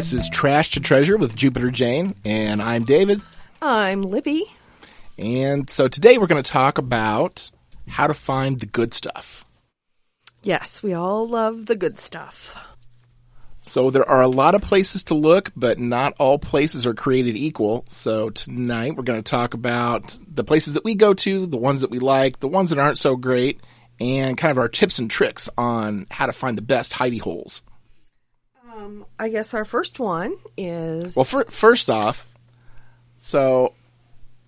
This is Trash to Treasure with Jupiter Jane, and I'm David. I'm Libby. And so today we're going to talk about how to find the good stuff. Yes, we all love the good stuff. So there are a lot of places to look, but not all places are created equal. So tonight we're going to talk about the places that we go to, the ones that we like, the ones that aren't so great, and kind of our tips and tricks on how to find the best hidey holes. Um, I guess our first one is Well, fir- first off, so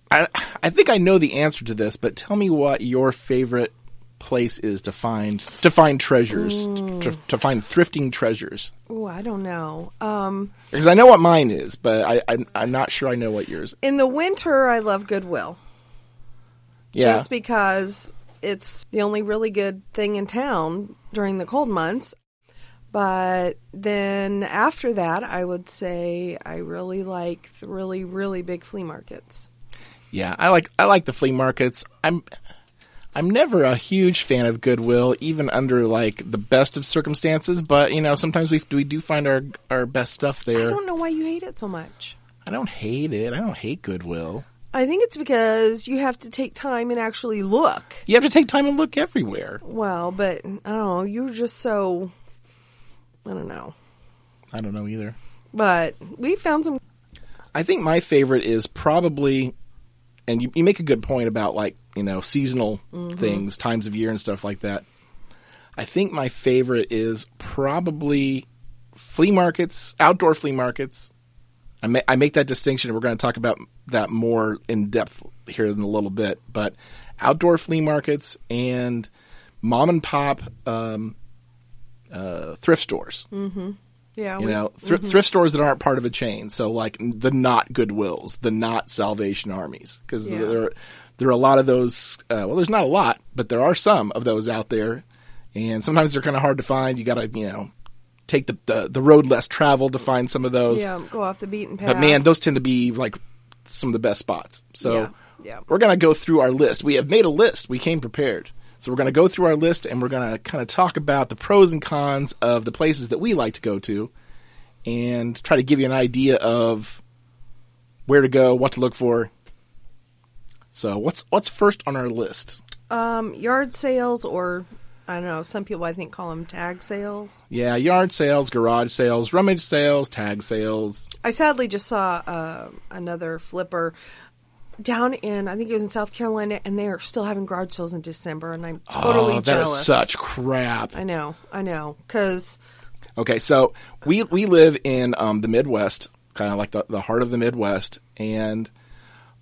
I I think I know the answer to this, but tell me what your favorite place is to find to find treasures to, to find thrifting treasures oh, I don't know. Um, because I know what mine is, but I, I I'm not sure I know what yours. in the winter, I love Goodwill Yeah, just because it's the only really good thing in town during the cold months. But then after that, I would say I really like the really, really big flea markets. yeah. I like I like the flea markets. I'm I'm never a huge fan of Goodwill, even under like the best of circumstances. But you know, sometimes we we do find our our best stuff there. I don't know why you hate it so much. I don't hate it. I don't hate Goodwill. I think it's because you have to take time and actually look. You have to take time and look everywhere. Well, but I don't know. You're just so. I don't know. I don't know either. But we found some. I think my favorite is probably, and you, you make a good point about like, you know, seasonal things, times of year and stuff like that. I think my favorite is probably flea markets, outdoor flea markets. I, ma- I make that distinction, we're going to talk about that more in depth here in a little bit. But outdoor flea markets and mom and pop um, uh, thrift stores. Mm-hmm. Yeah. You we- know, thr- thrift stores that aren't part of a chain. So like the not Goodwills, the not Salvation Armies, because Yeah. there there are a lot of those. Uh, well, there's not a lot, but there are some of those out there, and sometimes they're kind of hard to find. You got to you know take the, the the road less traveled to find some of those. Yeah, go off the beaten path. But man, those tend to be like some of the best spots. So Yeah, yeah. we're gonna go through our list. We have made a list. We came prepared. So we're gonna go through our list and we're gonna kind of talk about the pros and cons of the places that we like to go to, and try to give you an idea of where to go, what to look for. So what's what's first on our list? um, yard sales, or I don't know. Some people I think call them tag sales. Yeah, yard sales, garage sales, rummage sales, tag sales. I sadly just saw uh, another flipper down in I think it was in South Carolina, and they are still having garage sales in December, and I'm totally oh, that jealous. is such crap. I know, I know, because Okay, so we we live in um, the Midwest, kind of like the the heart of the Midwest, and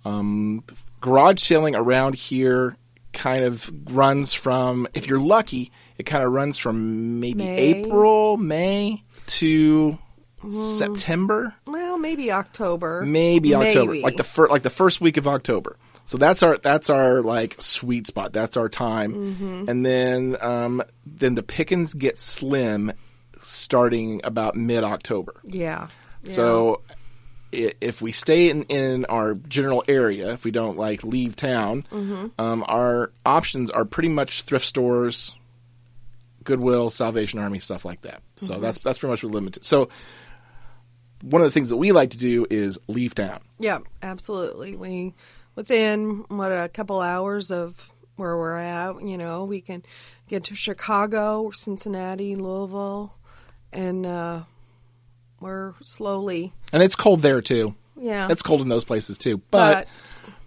um, garage selling around here kind of runs from, if you're lucky, it kind of runs from maybe May. April, May to September, well, maybe October, maybe October, Maybe. like the fir- like the first week of October. So that's our that's our like sweet spot. That's our time, Mm-hmm. and then um, then the pickings get slim starting about mid October. yeah. So i- if we stay in, in our general area, if we don't like leave town, Mm-hmm. um, our options are pretty much thrift stores, Goodwill, Salvation Army, stuff like that. So Mm-hmm. that's that's pretty much what we're limited. So one of the things that we like to do is leave town. Yeah, absolutely. We within what a couple hours of where we're at, you know, we can get to Chicago, Cincinnati, Louisville, and uh, we're slowly, And it's cold there too. yeah. It's cold in those places too. But, But-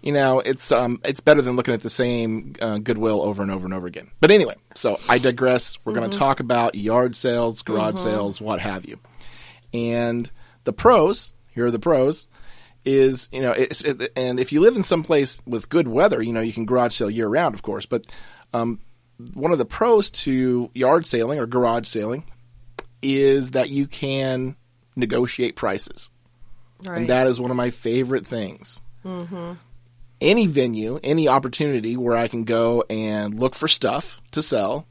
you know, it's um it's better than looking at the same uh, Goodwill over and over and over again. But anyway, so I digress. We're going to talk about yard sales, garage sales, what have you. And the pros, here are the pros is, you know, it's, it, and if you live in some place with good weather, you know, you can garage sale year round, of course, but um one of the pros to yard sailing or garage sailing is that you can negotiate prices right. and that is one of my favorite things. Any venue, any opportunity where I can go and look for stuff to sell,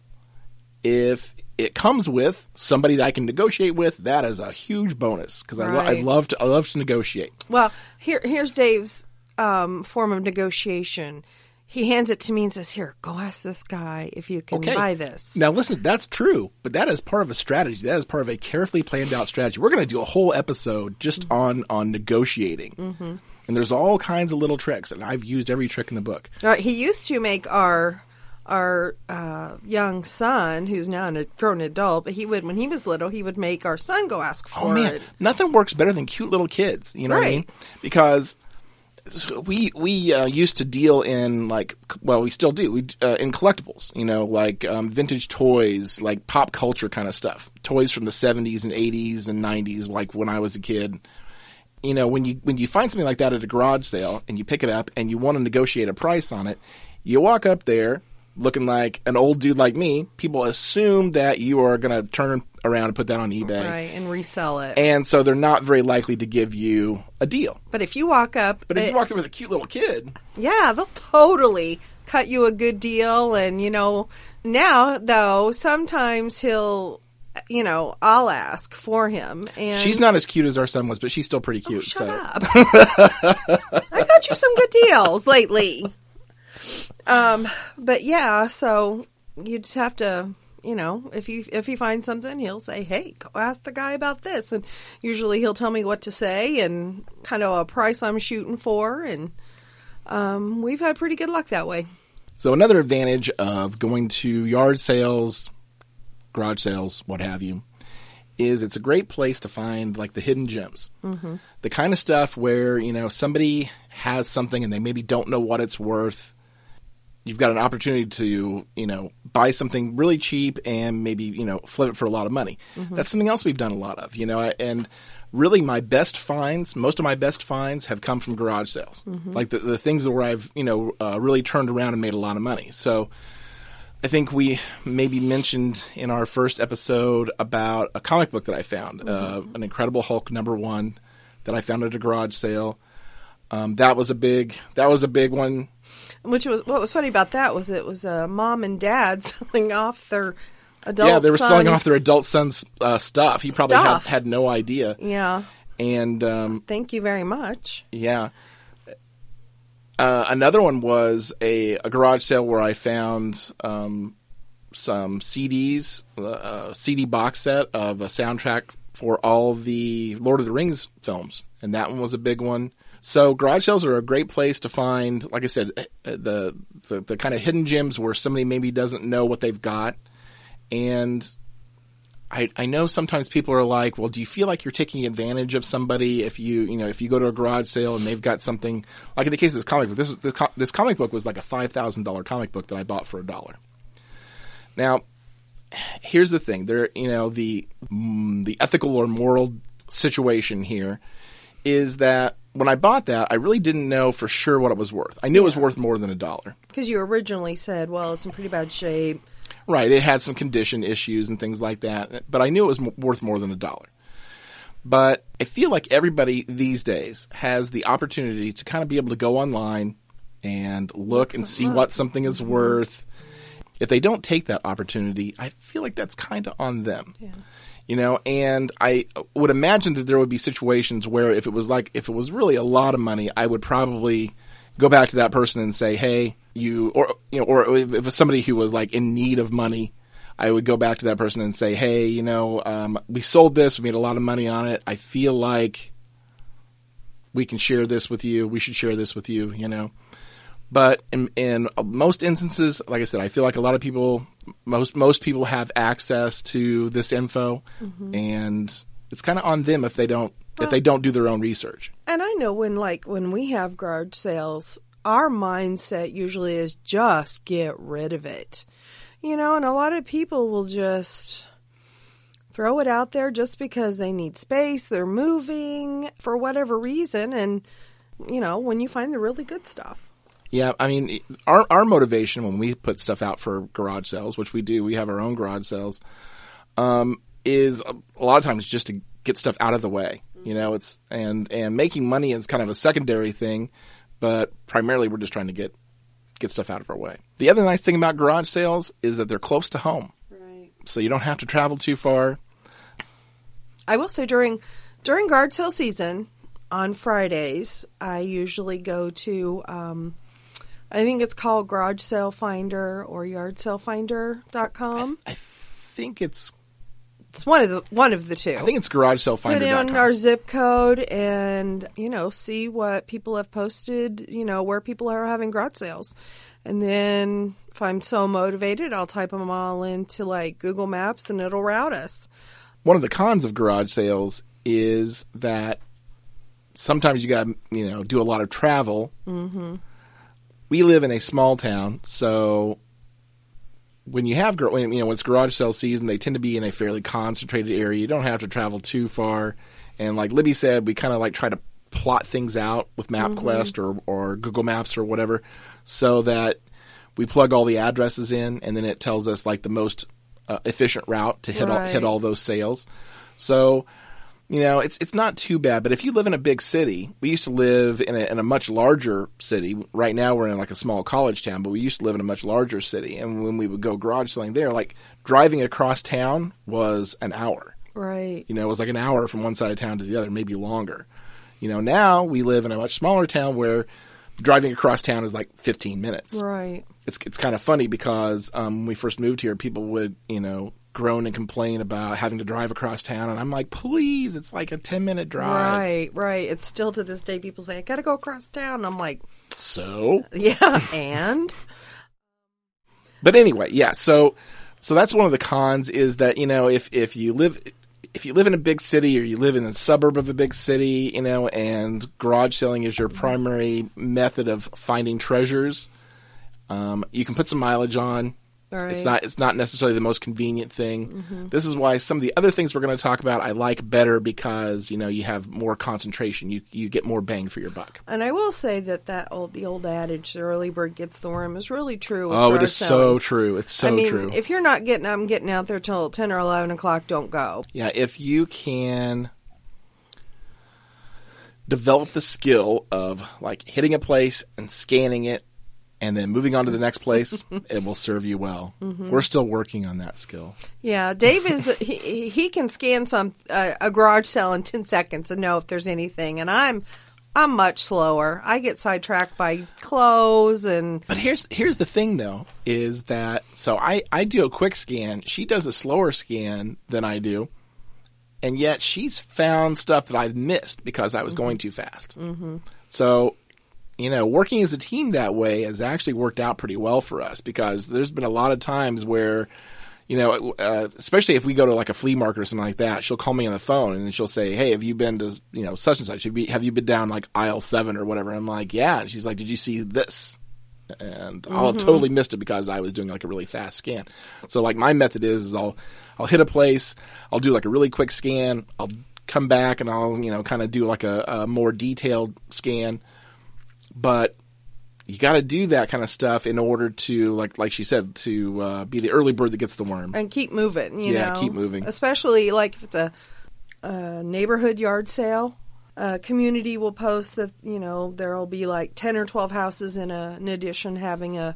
if it comes with somebody that I can negotiate with, that is a huge bonus because I, lo- I love to I love to negotiate. Well, here here's Dave's um, form of negotiation. he hands it to me and says, "Here, go ask this guy if you can Okay. buy this." Now, listen, that's true, but that is part of a strategy. That is part of a carefully planned out strategy. We're going to do a whole episode just on on negotiating, mm-hmm. and there's all kinds of little tricks, and I've used every trick in the book. He used to make our our uh, young son, who's now a grown adult, but he would when he was little, he would make our son go ask for Oh man, it. nothing works better than cute little kids. You know what I mean? Right. Because we we uh, used to deal in like well we still do we uh, in collectibles. You know, like um, vintage toys, like pop culture kind of stuff. Toys from the seventies and eighties and nineties, like when I was a kid. You know, when you when you find something like that at a garage sale and you pick it up and you want to negotiate a price on it, you walk up there looking like an old dude like me. People assume that you are going to turn around and put that on eBay. Right, and resell it. And so they're not very likely to give you a deal. but if you walk up, But if it- you uh, walk there with a cute little kid, yeah, they'll totally cut you a good deal. And you know, now though, sometimes he'll, you know, I'll ask for him, and she's not as cute as our son was, but she's still pretty oh, cute. Shut so up. I got you some good deals lately. Um, but yeah, so you just have to, you know, if you if he finds something, he'll say, "Hey, go ask the guy about this," and usually he'll tell me what to say and kind of a price I'm shooting for, and um, we've had pretty good luck that way. so another advantage of going to yard sales, garage sales, what have you, is it's a great place to find like the hidden gems. Mm-hmm. The kind of stuff where you know somebody has something and they maybe don't know what it's worth. You've got an opportunity to, you know, buy something really cheap and maybe, you know, flip it for a lot of money. That's something else we've done a lot of, you know, and really my best finds, most of my best finds have come from garage sales. Like the, the things where I've, you know, uh, really turned around and made a lot of money. So I think we maybe mentioned in our first episode about a comic book that I found, uh, an Incredible Hulk number one that I found at a garage sale. Um, that was a big, that was a big one. Which was what was funny about that was it was uh, mom and dad selling off their adult. yeah, they were selling off their adult son's uh, stuff. He probably had, Stuff. had no idea. Yeah, And um, thank you very much. yeah, uh, another one was a, a garage sale where I found um, some CDs, uh, a CD box set of a soundtrack for all the Lord of the Rings films, and that one was a big one. So garage sales are a great place to find, like I said, uh, the the, the kind of hidden gems where somebody maybe doesn't know what they've got, and I, I know sometimes people are like, well, do you feel like you're taking advantage of somebody if you, you know, if you go to a garage sale and they've got something, like in the case of this comic book, this this, this comic book was like a $5,000 comic book that I bought for a dollar. Now, here's the thing there, you know, the, mm, the ethical or moral situation here is that when I bought that, I really didn't know for sure what it was worth. I knew it was worth more than a dollar. Because you originally said, well, it's in pretty bad shape. Right, it had some condition issues and things like that, but I knew it was m- worth more than a dollar. But I feel like everybody these days has the opportunity to kind of be able to go online and look and see what something is mm-hmm. worth. If they don't take that opportunity, I feel like that's kind of on them. You know, and I would imagine that there would be situations where if it was like if it was really a lot of money, I would probably go back to that person and say, "Hey, you," or you know, or if it was somebody who was like in need of money, I would go back to that person and say, "Hey, you know, um, we sold this, we made a lot of money on it. I feel like we can share this with you. We should share this with you." You know. But in, in most instances, like I said, I feel like a lot of people, most most people have access to this info, mm-hmm. and it's kind of on them if they don't if they don't do their own research. And I know when like when we have garage sales, our mindset usually is just get rid of it. You know, and a lot of people will just throw it out there just because they need space, they're moving for whatever reason and you know, when you find the really good stuff. Yeah, I mean, our our motivation when we put stuff out for garage sales, which we do, we have our own garage sales, um, is a, lot of times just to get stuff out of the way. You know, it's and and making money is kind of a secondary thing, but primarily we're just trying to get get stuff out of our way. The other nice thing about garage sales is that they're close to home, Right. so you don't have to travel too far. I will say during during garage sale season on Fridays, I usually go to um, I think it's called Garage Sale Finder or YardSaleFinder.com. I think it's It's one of the one of the two. I think it's garage sale finder. Put in our zip code and you know see what people have posted. You know where people are having garage sales, and then if I'm so motivated, I'll type them all into like Google Maps and it'll route us. One of the cons of garage sales is that sometimes you got you know do a lot of travel. Mm-hmm. We live in a small town, so when you have you know when it's garage sale season, they tend to be in a fairly concentrated area. You don't have to travel too far, and like Libby said, we kind of like try to plot things out with MapQuest or or Google Maps or whatever, so that we plug all the addresses in, and then it tells us like the most uh, efficient route to hit all, Right. hit all those sales. So you know, it's it's not too bad. But if you live in a big city, we used to live in a, in a much larger city. Right now, we're in like a small college town, but we used to live in a much larger city. And when we would go garage selling there, like driving across town was an hour. Right. You know, it was like an hour from one side of town to the other, maybe longer. You know, now we live in a much smaller town where driving across town is like 15 minutes Right. it's it's kind of funny because um, when we first moved here, people would you know groan and complain about having to drive across town, and I'm like, please, it's like a ten minute drive. Right. Right. It's still to this day people say I got to go across town. I'm like, So, yeah, and but anyway, yeah. So, so that's one of the cons is that you know if if you live if you live in a big city or you live in a suburb of a big city, you know, and garage selling is your primary method of finding treasures, um, you can put some mileage on. Right. It's not it's not necessarily the most convenient thing. Mm-hmm. This is why some of the other things we're going to talk about I like better because you know you have more concentration. You you get more bang for your buck. And I will say that that old the old adage, "the early bird gets the worm," is really true. Oh, it is is so true. It's so I mean, true. if you're not getting, I'm getting out there till ten or eleven o'clock. Don't go. Yeah, if you can develop the skill of like hitting a place and scanning it and then moving on to the next place, it will serve you well. We're still working on that skill. Yeah, Dave is he, he can scan some uh, a garage sale in ten seconds and know if there's anything, and I'm I'm much slower. I get sidetracked by clothes and But here's here's the thing though is that so I I do a quick scan, she does a slower scan than I do. And yet she's found stuff that I've missed because I was going too fast. Mm-hmm. So you know, working as a team that way has actually worked out pretty well for us because there's been a lot of times where, you know, uh, especially if we go to like a flea market or something like that, she'll call me on the phone and she'll say, "Hey, have you been to you know such and such? Have you, have you been down like aisle seven or whatever?" I'm like, "Yeah." And she's like, "Did you see this?" And I'll have totally missed it because I was doing like a really fast scan. So like my method is, is I'll I'll hit a place, I'll do like a really quick scan, I'll come back and I'll you know kind of do like a, a more detailed scan but you got to do that kind of stuff in order to like like she said to uh, be the early bird that gets the worm. and keep moving. You Yeah, know, keep moving. Especially like if it's a, a neighborhood yard sale. A community will post that you know there will be like ten or twelve houses in a, an addition having a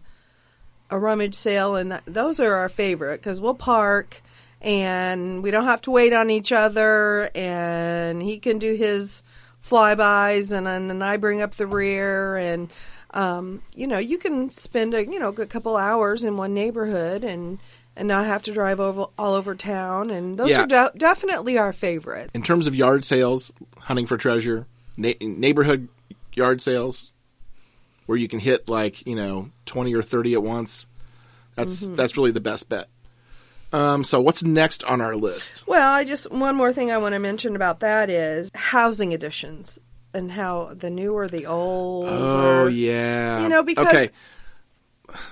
a rummage sale, and that, those are our favorite because we'll park and we don't have to wait on each other, and he can do his flybys, and, and then I bring up the rear, and um, you know you can spend a you know a couple hours in one neighborhood and and not have to drive over all over town, and those Yeah. are de- definitely our favorite. In terms of yard sales, hunting for treasure, na- neighborhood yard sales, where you can hit like you know twenty or thirty at once, that's that's really the best bet. Um, so what's next on our list? Well, I just one more thing I want to mention about that is housing additions and how the new or the old. Oh yeah, You know, because- okay.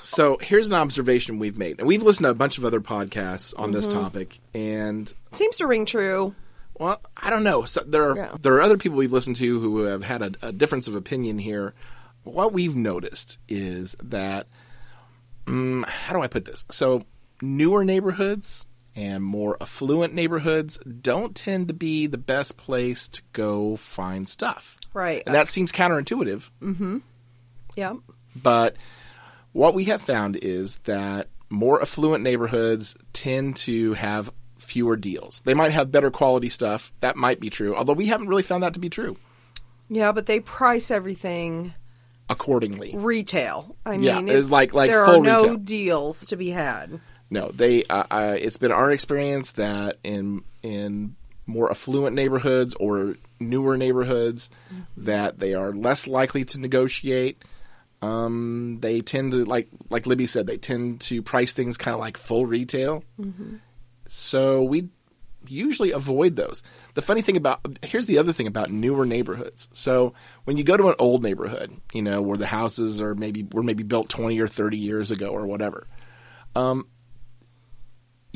So here's an observation we've made, and we've listened to a bunch of other podcasts on this Mm-hmm. topic, and seems to ring true. Well, I don't know. So there are Yeah. there are other people we've listened to who have had a, a difference of opinion here. What we've noticed is that mm, how do I put this? So newer neighborhoods and more affluent neighborhoods don't tend to be the best place to go find stuff. Right. And that seems counterintuitive, Mm-hmm. Yeah. but what we have found is that more affluent neighborhoods tend to have fewer deals. They might have better quality stuff. That might be true, although we haven't really found that to be true. Yeah, but they price everything accordingly. retail. I mean, Yeah, it's it's like- like there full are no retail. deals to be had. No, they. Uh, uh, it's been our experience that in in more affluent neighborhoods or newer neighborhoods, that they are less likely to negotiate. Um, they tend to like like Libby said, they tend to price things kind of like full retail. So we usually avoid those. The funny thing about here's the other thing about newer neighborhoods. So when you go to an old neighborhood, you know where the houses are maybe were maybe built twenty or thirty years ago or whatever, um,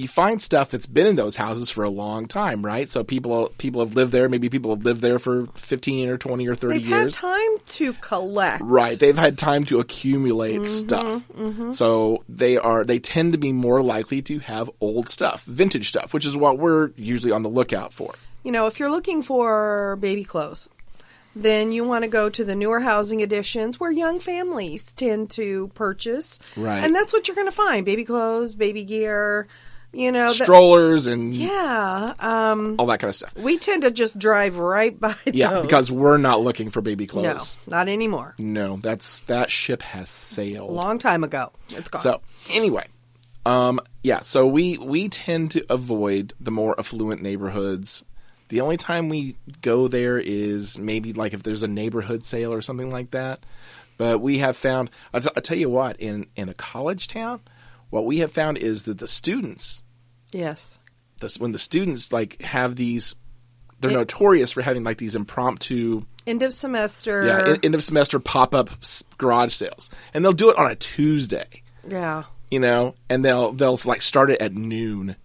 you find stuff that's been in those houses for a long time, right? So people people have lived there. Maybe people have lived there for fifteen or twenty or 30 They've had years. time to collect. Right, they've had time to accumulate Mm-hmm, stuff. So they are they tend to be more likely to have old stuff, vintage stuff, which is what we're usually on the lookout for. You know, if you're looking for baby clothes, then you want to go to the newer housing additions where young families tend to purchase. Right. And that's what you're going to find baby clothes, baby gear, you know. that- Strollers and yeah. Um, all that kind of stuff. we tend to just drive right by Yeah, those. because we're not looking for baby No, clothes. not anymore. No, that's that ship has sailed A long time ago. It's gone. So anyway, um, yeah, so we we tend to avoid the more affluent neighborhoods. The only time we go there is maybe like if there's a neighborhood sale or something like that. But we have found, t- I'll tell you what, in in a college town, what we have found is that the students, yes. this, when the students like have these, they're It- notorious for having like these impromptu End of semester. yeah, en- end of semester pop up garage sales, and they'll do it on a Tuesday yeah. you know, and they'll they'll like start it at noon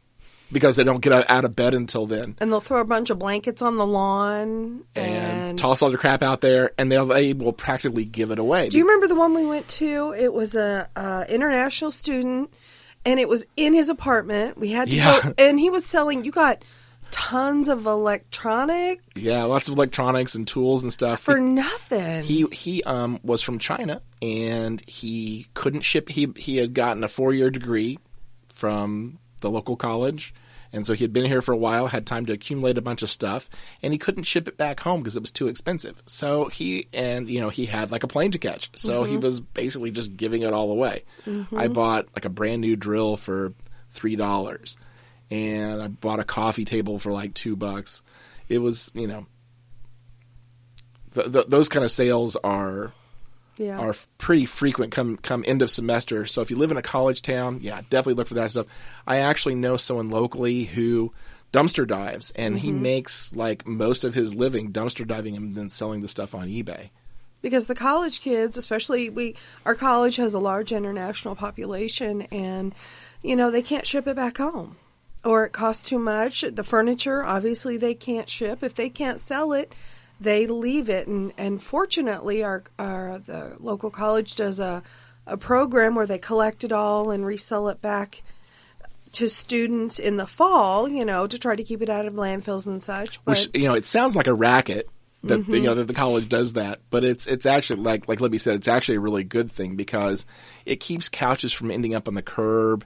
because they don't get out- of bed until then, And they'll throw a bunch of blankets on the lawn and, and toss all the crap out there, and they'll they will practically give it away. Do you remember the one we went to? It was a uh, international student, and it was in his apartment. We had to Yeah. go, and he was selling. You got tons of electronics yeah, lots of electronics and tools and stuff. for nothing. he he um was from China and he couldn't ship. He he had gotten a four year degree from the local college. And so he had been here for a while, had time to accumulate a bunch of stuff, and he couldn't ship it back home because it was too expensive. So he and you know he had like a plane to catch, so he mm-hmm. was basically just giving it all away. Mm-hmm. I bought like a brand new drill for three dollars, and I bought a coffee table for like two bucks. It was you know th- th- those kind of sales are yeah, are pretty frequent come come end of semester. So if you live in a college town, yeah, definitely look for that stuff. I actually know someone locally who dumpster dives, and he mm-hmm. makes like most of his living dumpster diving and then selling the stuff on eBay. because the college kids, especially we, our college has a large international population, and you know they can't ship it back home, or it costs too much. The furniture, obviously, they can't ship. If they can't sell it, they leave it. And and fortunately, our our the local college does a a program where they collect it all and resell it back to students in the fall. You know, to try to keep it out of landfills and such. But Which you know, it sounds like a racket that you know that the college does that, but it's it's actually like like Libby said, it's actually a really good thing because it keeps couches from ending up on the curb.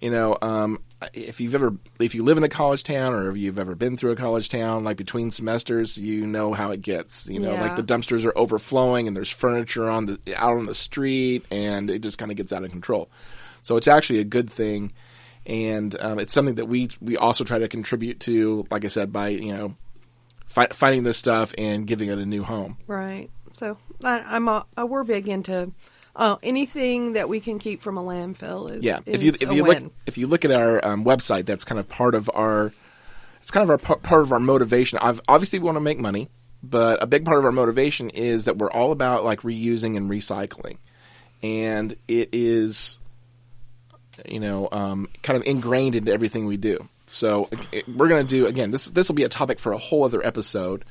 You know, um, if you've ever if you live in a college town or if you've ever been through a college town, like between semesters, you know how it gets. You know, Yeah. like the dumpsters are overflowing and there's furniture on the out on the street, and it just kind of gets out of control. So it's actually a good thing, and um, it's something that we we also try to contribute to. Like I said, by you know fi- finding this stuff and giving it a new home. Right. So I, I'm a, we're big into uh, anything that we can keep from a landfill is Yeah, if you if you win. look if you look at our um, website, that's kind of part of our it's kind of our part of our motivation. I've, obviously, we want to make money, but a big part of our motivation is that we're all about like reusing and recycling, and it is you know um, kind of ingrained into everything we do. So it- we're going to do again. This this will be a topic for a whole other episode.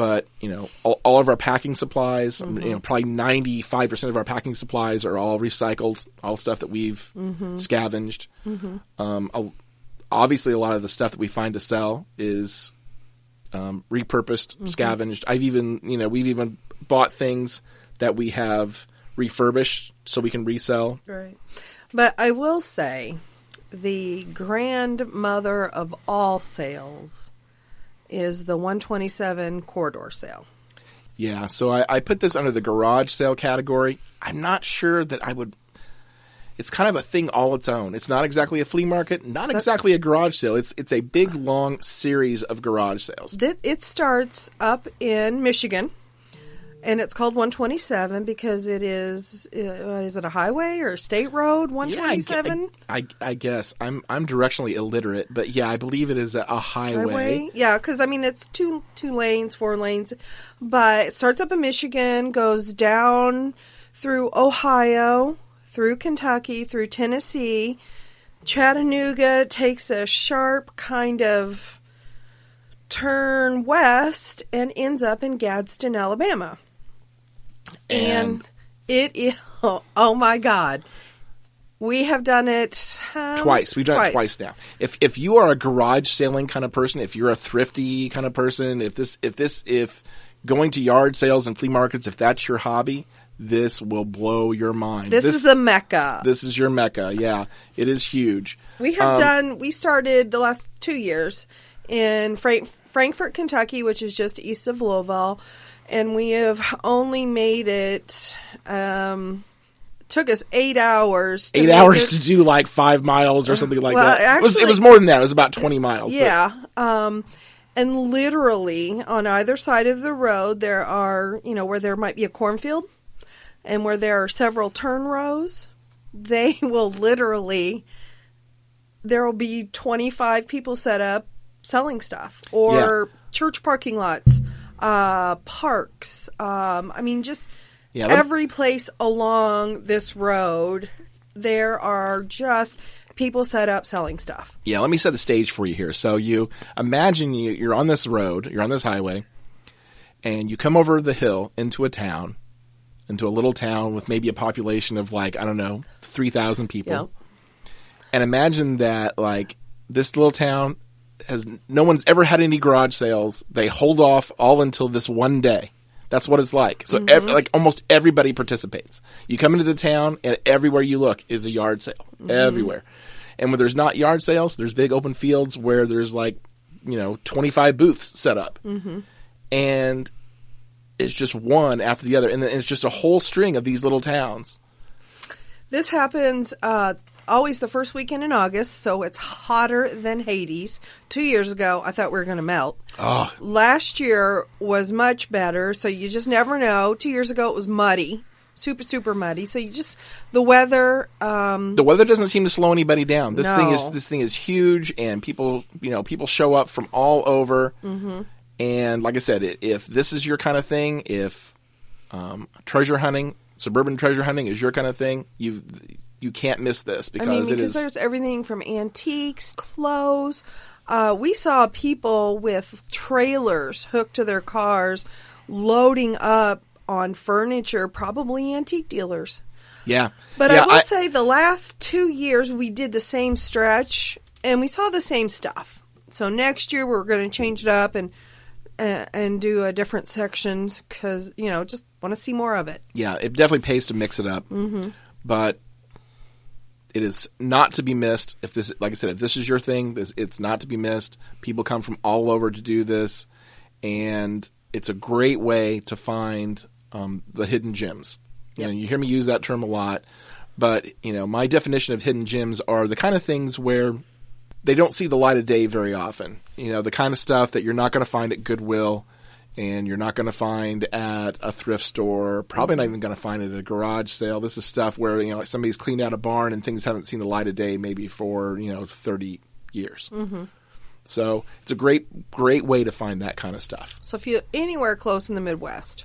But you know, all, all of our packing supplies, you know, probably ninety five percent of our packing supplies are all recycled, all stuff that we've scavenged. Um, a- obviously, a lot of the stuff that we find to sell is um, repurposed, scavenged. I've even, you know, we've even bought things that we have refurbished so we can resell. Right. But I will say the grandmother of all sales is the 127 corridor sale. Yeah, so I, I put this under the garage sale category. I'm not sure that I would. It's kind of a thing all its own. It's not exactly a flea market, not So- exactly a garage sale. It's it's a big long series of garage sales. Th- It starts up in Michigan, and it's called 127 because it is. Uh, is it a highway or a state road? Yeah, I, 127 I, I guess I'm I'm directionally illiterate, but yeah, I believe it is a, a highway. highway. Yeah, because I mean it's two two lanes, four lanes, but it starts up in Michigan, goes down through Ohio, through Kentucky, through Tennessee. Chattanooga takes a sharp kind of turn west and ends up in Gadsden, Alabama. And, it is oh my god. We have done it um, twice. We've done it twice now. If if you are a garage selling kind of person, if you're a thrifty kind of person, if this if this if going to yard sales and flea markets, if that's your hobby, this will blow your mind. This, is a mecca. this is your mecca. Yeah, it is huge. We have Um, done. We started the last two years in Frank, Frankfort, Kentucky, which is just east of Louisville, and we have only made it. Um, took us eight hours. To Eight hours it- to do like five miles or something like Well, that. it, was, it was more than that. It was about twenty miles. but- Yeah. Um, and literally on either side of the road, there are, you know, where there might be a cornfield and where there are several turn rows, they will literally, there will be 25 people set up selling stuff or church parking lots, uh, parks. Um, I mean, just Yeah, every place along this road, there are just people set up selling stuff. Yeah, let me set the stage for you here. So you imagine you, you're on this road, you're on this highway, and you come over the hill into a town, into a little town with maybe a population of like I don't know three thousand people. Yeah. And imagine that like this little town has no one's ever had any garage sales. They hold off all until this one day. That's what it's like. So ev- mm-hmm. like almost everybody participates. You come into the town and everywhere you look is a yard sale. Mm-hmm. Everywhere. And when there's not yard sales, there's big open fields where there's like, you know, 25 booths set up. Mm-hmm. And it's just one after the other. And then it's just a whole string of these little towns. This happens uh, always the first weekend in August, so it's hotter than Hades. Two years ago, I thought we were going to melt. Oh, Last year was much better, so you just never know. Two years ago, it was muddy, super, super muddy. So you just, the weather, um, the weather doesn't seem to slow anybody down. This thing is this thing is huge, and people you know people show up from all over. Mm-hmm. And like I said, if this is your kind of thing, if um, treasure hunting, suburban treasure hunting is your kind of thing, you you can't miss this I because mean, because is. there's everything from antiques, clothes. Uh, we saw people with trailers hooked to their cars, loading up on furniture, probably antique dealers. Yeah, But yeah, I will say the last two years we did the same stretch and we saw the same stuff. So next year we're going to change it up and uh, and do a different sections because you know just want to see more of it. yeah, it definitely pays to mix it up. Mm-hmm. But it is not to be missed. If this, like I said, if this is your thing, this it's not to be missed. People come from all over to do this, and it's a great way to find um, the hidden gems. You know, you hear me use that term a lot, but you know, my definition of hidden gems are the kind of things where they don't see the light of day very often. You know, the kind of stuff that you're not going to find at Goodwill and you're not going to find at a thrift store, probably not even going to find it at a garage sale. This is stuff where, you know, somebody's cleaned out a barn and things haven't seen the light of day maybe for, you know, 30 years. Mm-hmm. So it's a great, great way to find that kind of stuff. So if you're anywhere close in the Midwest,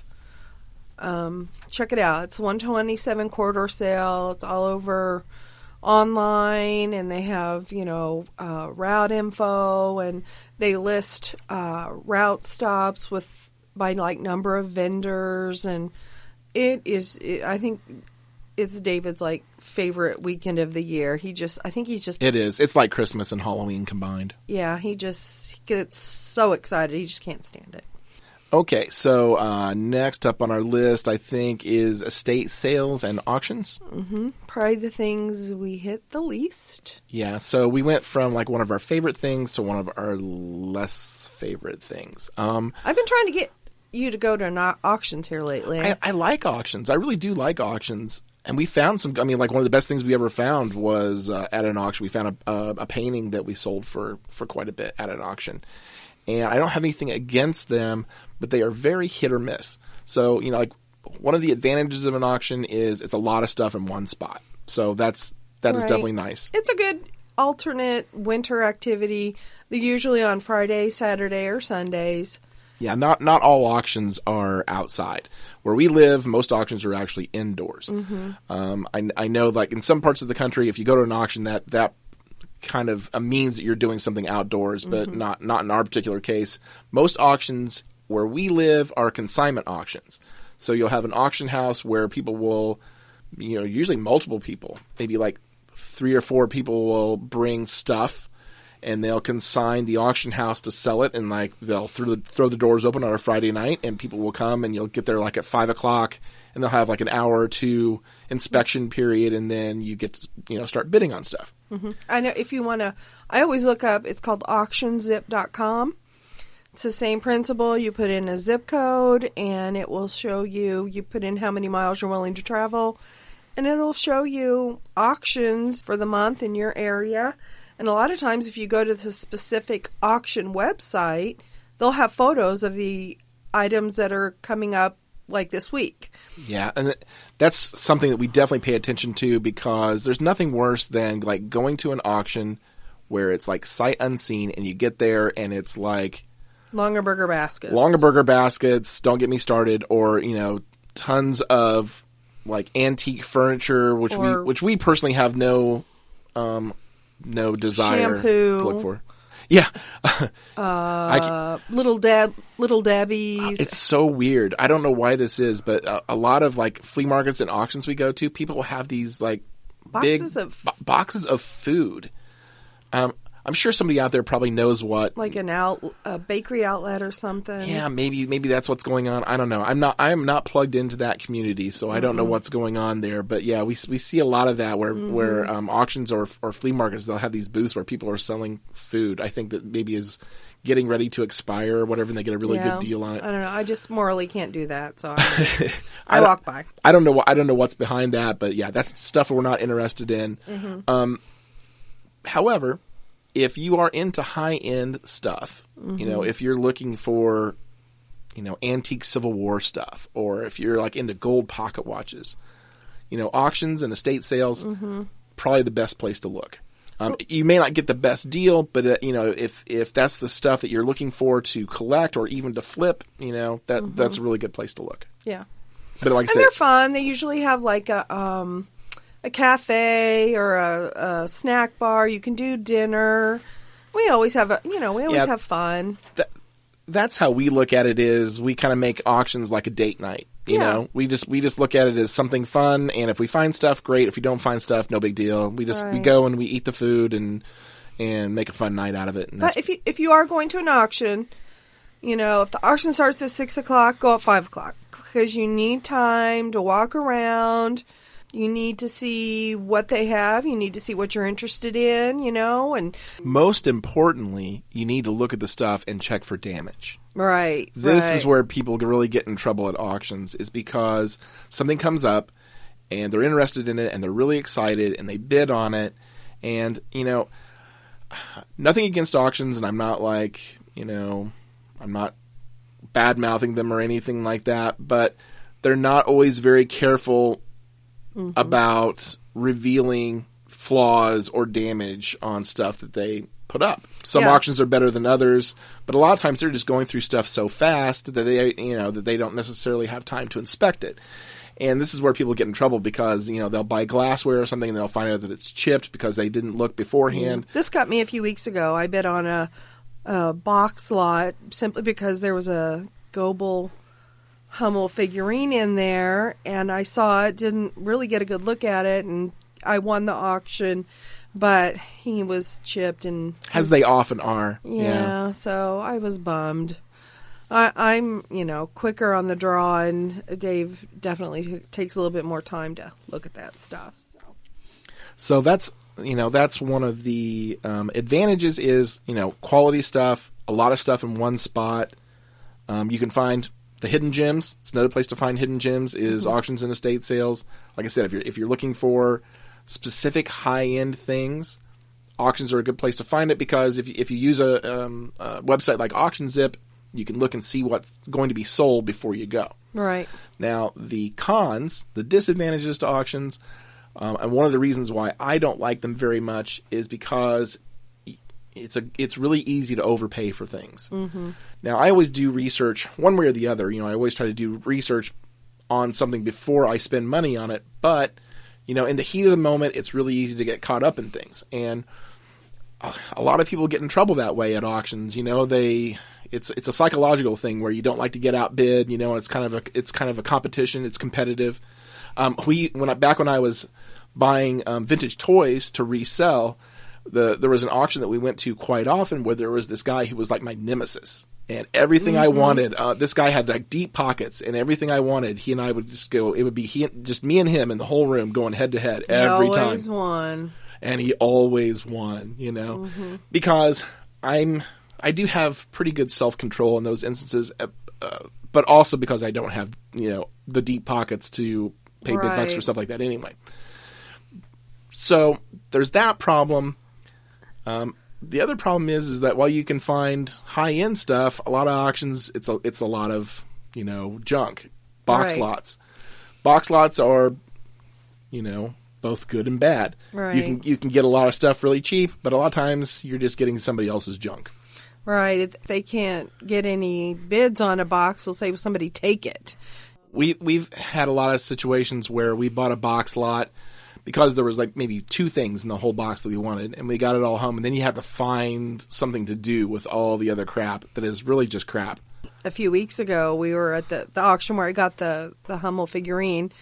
um, check it out. It's 127 corridor sale. It's all over online, and they have you know uh, route info, and they list uh, route stops with by like number of vendors, and it is. It, I think it's David's like favorite weekend of the year. He just, I think he's just, It is. It's like Christmas and Halloween combined. yeah, he just gets so excited. He just can't stand it. Okay, so uh, next up on our list, I think, is estate sales and auctions. Probably the things we hit the least. Yeah, so we went from like one of our favorite things to one of our less favorite things. Um, I've been trying to get you to go to no- auctions here lately. I, I like auctions. I really do like auctions. And we found some. I mean, like one of the best things we ever found was uh, at an auction. We found a, a, a painting that we sold for for quite a bit at an auction. And I don't have anything against them, but they are very hit or miss. So you know, like one of the advantages of an auction is it's a lot of stuff in one spot. So that's that is Right. definitely nice. It's a good alternate winter activity. They're usually on Friday, Saturday, or Sundays. Yeah, not not all auctions are outside. Where we live, most auctions are actually indoors. Um, I, I know, like in some parts of the country, if you go to an auction, that that kind of a means that you're doing something outdoors, but mm-hmm. not not in our particular case. Most auctions where we live are consignment auctions. So you'll have an auction house where people will, you know, usually multiple people, maybe like three or four people will bring stuff and they'll consign the auction house to sell it and like they'll throw the, throw the doors open on a Friday night and people will come and you'll get there like at five o'clock and they'll have like an hour or two inspection period and then you get to you know start bidding on stuff. Mm-hmm. I know if you want to, I always look up, it's called auctionzip.com. It's the same principle. You put in a zip code and it will show you, you put in how many miles you're willing to travel, and it'll show you auctions for the month in your area. And a lot of times, if you go to the specific auction website, they'll have photos of the items that are coming up like this week. Yeah, and that's something that we definitely pay attention to because there's nothing worse than like going to an auction where it's like sight unseen and you get there and it's like Longaberger baskets. longer burger baskets, don't get me started, or you know, tons of like antique furniture, which Or- we which we personally have no um no desire Shampoo. to look for. Yeah, Uh, little dab, Little Debbies. it's so weird. I don't know why this is, but a, a lot of like flea markets and auctions we go to, people will have these like Boxes big of- bo- boxes of food. Um, I'm sure somebody out there probably knows what like an out a bakery outlet or something. Yeah, maybe maybe that's what's going on. I don't know. I'm not I'm not plugged into that community, so I don't know what's going on there. But yeah, we we see a lot of that where where um, auctions or or flea markets they'll have these booths where people are selling food. I think that maybe is getting ready to expire or whatever, and they get a really Yeah. good deal on it. I don't know. I just morally can't do that, so I, I, I walk by. I don't know. what I don't know what's behind that, but yeah, that's stuff we're not interested in. Um, however, if you are into high end stuff, you know, if you're looking for, you know, antique Civil War stuff, or if you're like into gold pocket watches, you know, auctions and estate sales, probably the best place to look. Um, you may not get the best deal, but uh, you know if if that's the stuff that you're looking for to collect or even to flip, you know that that's a really good place to look. Yeah, But like I and said, they're fun. They usually have like a um a cafe or a, a snack bar. You can do dinner. We always have a you know we always Yeah. have fun. that, that's how we look at it is we kind of make auctions like a date night you Yeah. know we just we just look at it as something fun and if we find stuff great if we don't find stuff no big deal we just we Right. go and we eat the food and and make a fun night out of it and But that's- if you if you are going to an auction, you know if the auction starts at six o'clock, go at five o'clock because you need time to walk around. You need to see what they have. You need to see what you're interested in. You know, and most importantly you need to look at the stuff and check for damage right. this is where people really get in trouble at auctions is because something comes up and they're interested in it and they're really excited and they bid on it and you know nothing against auctions and I'm not like you know I'm not bad mouthing them or anything like that but they're not always very careful Mm-hmm. about revealing flaws or damage on stuff that they put up. Some Yeah. auctions are better than others, but a lot of times they're just going through stuff so fast that they you know that they don't necessarily have time to inspect it. And this is where people get in trouble because you know they'll buy glassware or something and they'll find out that it's chipped because they didn't look beforehand. Mm-hmm. This got me a few weeks ago. I bid on a, a box lot simply because there was a Goebel Hummel figurine in there, and I saw it. Didn't really get a good look at it, and I won the auction, but he was chipped and As they often are. yeah. So I was bummed. I, I'm, you know, quicker on the draw, and Dave definitely t- takes a little bit more time to look at that stuff. So. So that's you know that's one of the um, advantages is you know quality stuff, a lot of stuff in one spot. Um, you can find the hidden gems. It's another place to find hidden gems is auctions and estate sales. Like I said, if you're if you're looking for specific high end things, auctions are a good place to find it because if you, if you use a, um, a website like AuctionZip, you can look and see what's going to be sold before you go. Right. Now, the cons, the disadvantages to auctions, um, and one of the reasons why I don't like them very much is because it's a it's really easy to overpay for things. Mm-hmm. Now, I always do research one way or the other. You know, I always try to do research on something before I spend money on it. But you know, in the heat of the moment, it's really easy to get caught up in things, and a lot of people get in trouble that way at auctions. You know, they it's it's a psychological thing where you don't like to get outbid. You know, it's kind of a it's kind of a competition. It's competitive. Um, we when I, back when I was buying um, vintage toys to resell, the there was an auction that we went to quite often where there was this guy who was like my nemesis. And everything mm-hmm. I wanted, uh, this guy had like deep pockets, and everything I wanted, he and I would just go. It would be he, just me and him in the whole room going head to head every he always time. Won. And he always won, you know, mm-hmm. because I'm I do have pretty good self control in those instances, uh, uh, but also because I don't have you know the deep pockets to pay right. big bucks for stuff like that anyway. So there's that problem. Um, the other problem is is that while you can find high end stuff, a lot of auctions it's a it's a lot of you know junk box right. lots. Box lots are you know both good and bad. Right. You can you can get a lot of stuff really cheap, but a lot of times you're just getting somebody else's junk. Right. If they can't get any bids on a box, they'll say well, somebody take it. We we've had a lot of situations where we bought a box lot because there was like maybe two things in the whole box that we wanted, and we got it all home, and then you have to find something to do with all the other crap that is really just crap. A few weeks ago, we were at the, the auction where I got the the Hummel figurine,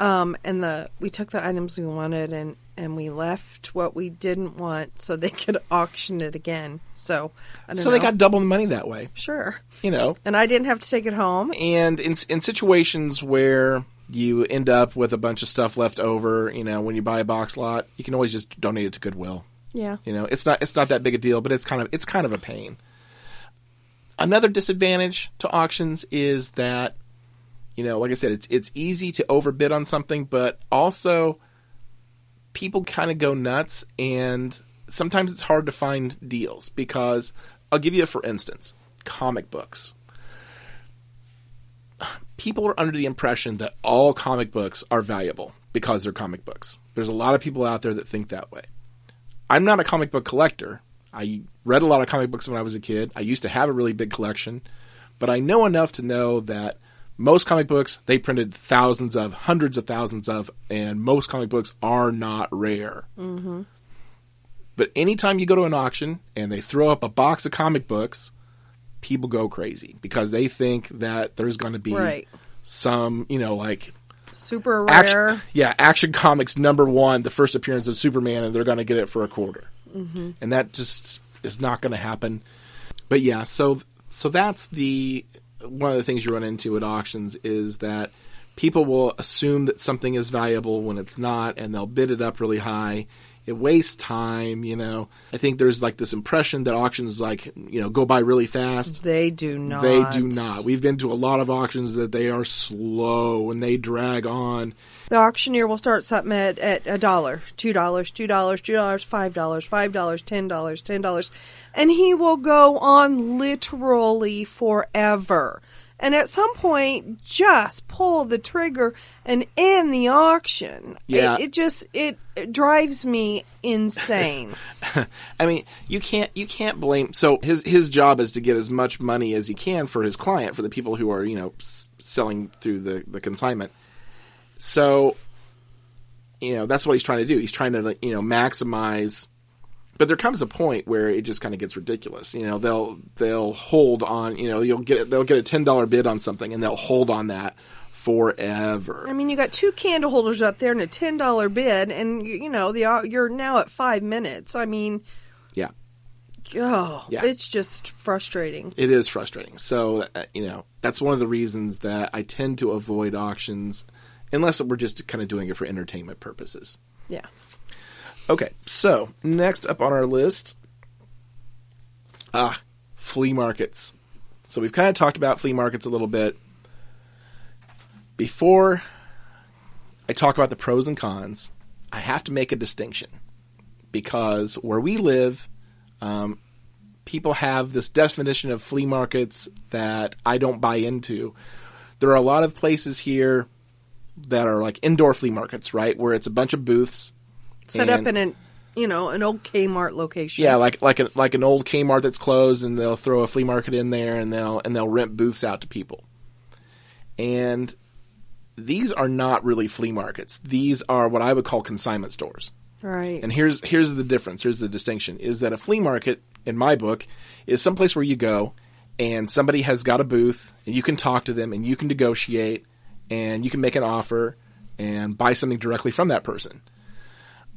um, and the we took the items we wanted and and we left what we didn't want so they could auction it again. So so know. they got double the money that way. Sure, you know, and I didn't have to take it home. And in in situations where you end up with a bunch of stuff left over. You know, when you buy a box lot, you can always just donate it to Goodwill. Yeah. You know, it's not it's not that big a deal, but it's kind of it's kind of a pain. Another disadvantage to auctions is that you know, like I said, it's it's easy to overbid on something, but also people kind of go nuts and sometimes it's hard to find deals because I'll give you a for instance, comic books people are under the impression that all comic books are valuable because they're comic books. There's a lot of people out there that think that way. I'm not a comic book collector. I read a lot of comic books when I was a kid. I used to have a really big collection, but I know enough to know that most comic books they printed thousands of, hundreds of thousands of, and most comic books are not rare. Mm-hmm. But anytime you go to an auction and they throw up a box of comic books, people go crazy because they think that there's going to be right. some, you know, like super rare. Action, yeah, Action Comics number one, the first appearance of Superman, and they're going to get it for a quarter, mm-hmm. and that just is not going to happen. But yeah, so so that's the one of the things you run into at auctions is that people will assume that something is valuable when it's not, and they'll bid it up really high it wastes time, you know. I think there's like this impression that auctions like, you know, go by really fast. They do not. They do not. We've been to a lot of auctions that they are slow and they drag on. The auctioneer will start something at, at a dollar, two dollars, two dollars, two dollars, five dollars, five dollars, ten dollars, ten dollars. And he will go on literally forever and at some point just pull the trigger and end the auction. Yeah. It, it just it, it, drives me insane. I mean, you can't you can't blame. So his his job is to get as much money as he can for his client, for the people who are you know s- selling through the the consignment. So, you know, that's what he's trying to do. He's trying to you know maximize but there comes a point where it just kind of gets ridiculous. You know, they'll they'll hold on. You know, you'll get they'll get a ten dollar bid on something, and they'll hold on that forever. I mean, you got two candle holders up there and a ten dollar bid, and you know the you're now at five minutes. I mean, yeah, oh, yeah. it's just frustrating. It is frustrating. So uh, you know that's one of the reasons that I tend to avoid auctions unless we're just kind of doing it for entertainment purposes. Yeah. Okay, so next up on our list, ah, flea markets. So we've kind of talked about flea markets a little bit. before I talk about the pros and cons, I have to make a distinction because where we live, um, people have this definition of flea markets that I don't buy into. There are a lot of places here that are like indoor flea markets, right, where it's a bunch of booths Set and- up in an you know an old Kmart location. Yeah, like like a, like an old Kmart that's closed, and they'll throw a flea market in there, and they'll and they'll rent booths out to people. And these are not really flea markets. These are what I would call consignment stores. right. And here's here's the difference. Here's the distinction: is that a flea market, in my book, is someplace where you go and somebody has got a booth, and you can talk to them, and you can negotiate, and you can make an offer, and buy something directly from that person.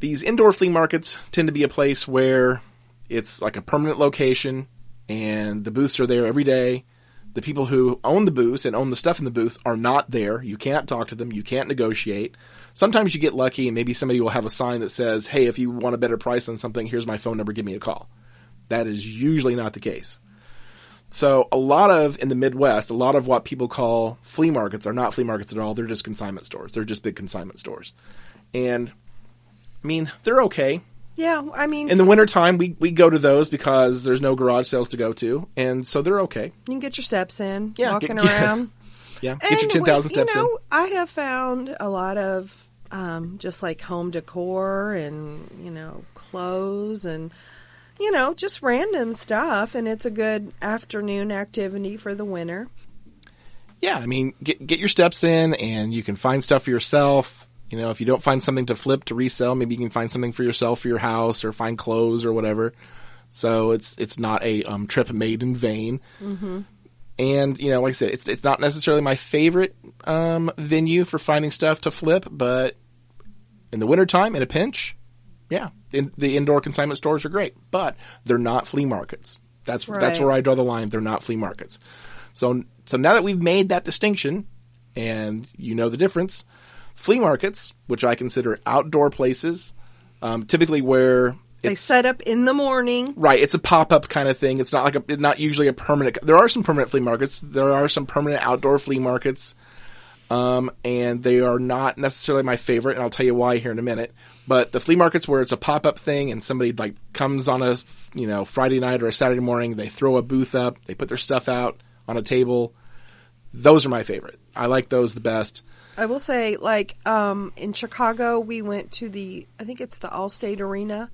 These indoor flea markets tend to be a place where it's like a permanent location, and the booths are there every day. The people who own the booths and own the stuff in the booths are not there. You can't talk to them. You can't negotiate. Sometimes you get lucky and maybe somebody will have a sign that says, Hey, if you want a better price on something, here's my phone number. Give me a call. That is usually not the case. So a lot of, in the Midwest, a lot of what people call flea markets are not flea markets at all. They're just consignment stores. They're just big consignment stores. And, I mean, they're okay. yeah, I mean, In the wintertime, we, we go to those because there's no garage sales to go to. And so they're okay. you can get your steps in, Yeah, walking get- around. Yeah. Get your And 10,000 we- steps you know, in. I have found a lot of um, just like home decor and you know clothes and you know just random stuff, and it's a good afternoon activity for the winter. Yeah, I mean, get get your steps in, and you can find stuff for yourself. You know, if you don't find something to flip to resell, maybe you can find something for yourself for your house, or find clothes or whatever. So it's it's not a um, trip made in vain. Mm-hmm. And you know, like I said, it's it's not necessarily my favorite um, venue for finding stuff to flip, but in the wintertime, in a pinch, yeah, in, the indoor consignment stores are great, but they're not flea markets. That's that's where I draw the line. They're not flea markets. So so now that we've made that distinction, and you know the difference, flea markets, which I consider outdoor places, um, typically where They set up in the morning. right, it's a pop up kind of thing. It's not like a not usually a permanent. There are some permanent flea markets. There are some permanent outdoor flea markets. Um, and they are not necessarily my favorite, and I'll tell you why here in a minute. But the flea markets where it's a pop up thing, and somebody like comes on a you know Friday night or a Saturday morning, they throw a booth up, they put their stuff out on a table. Those are my favorite. I like those the best. I will say, like um, in Chicago, we went to the I think it's the Allstate Arena,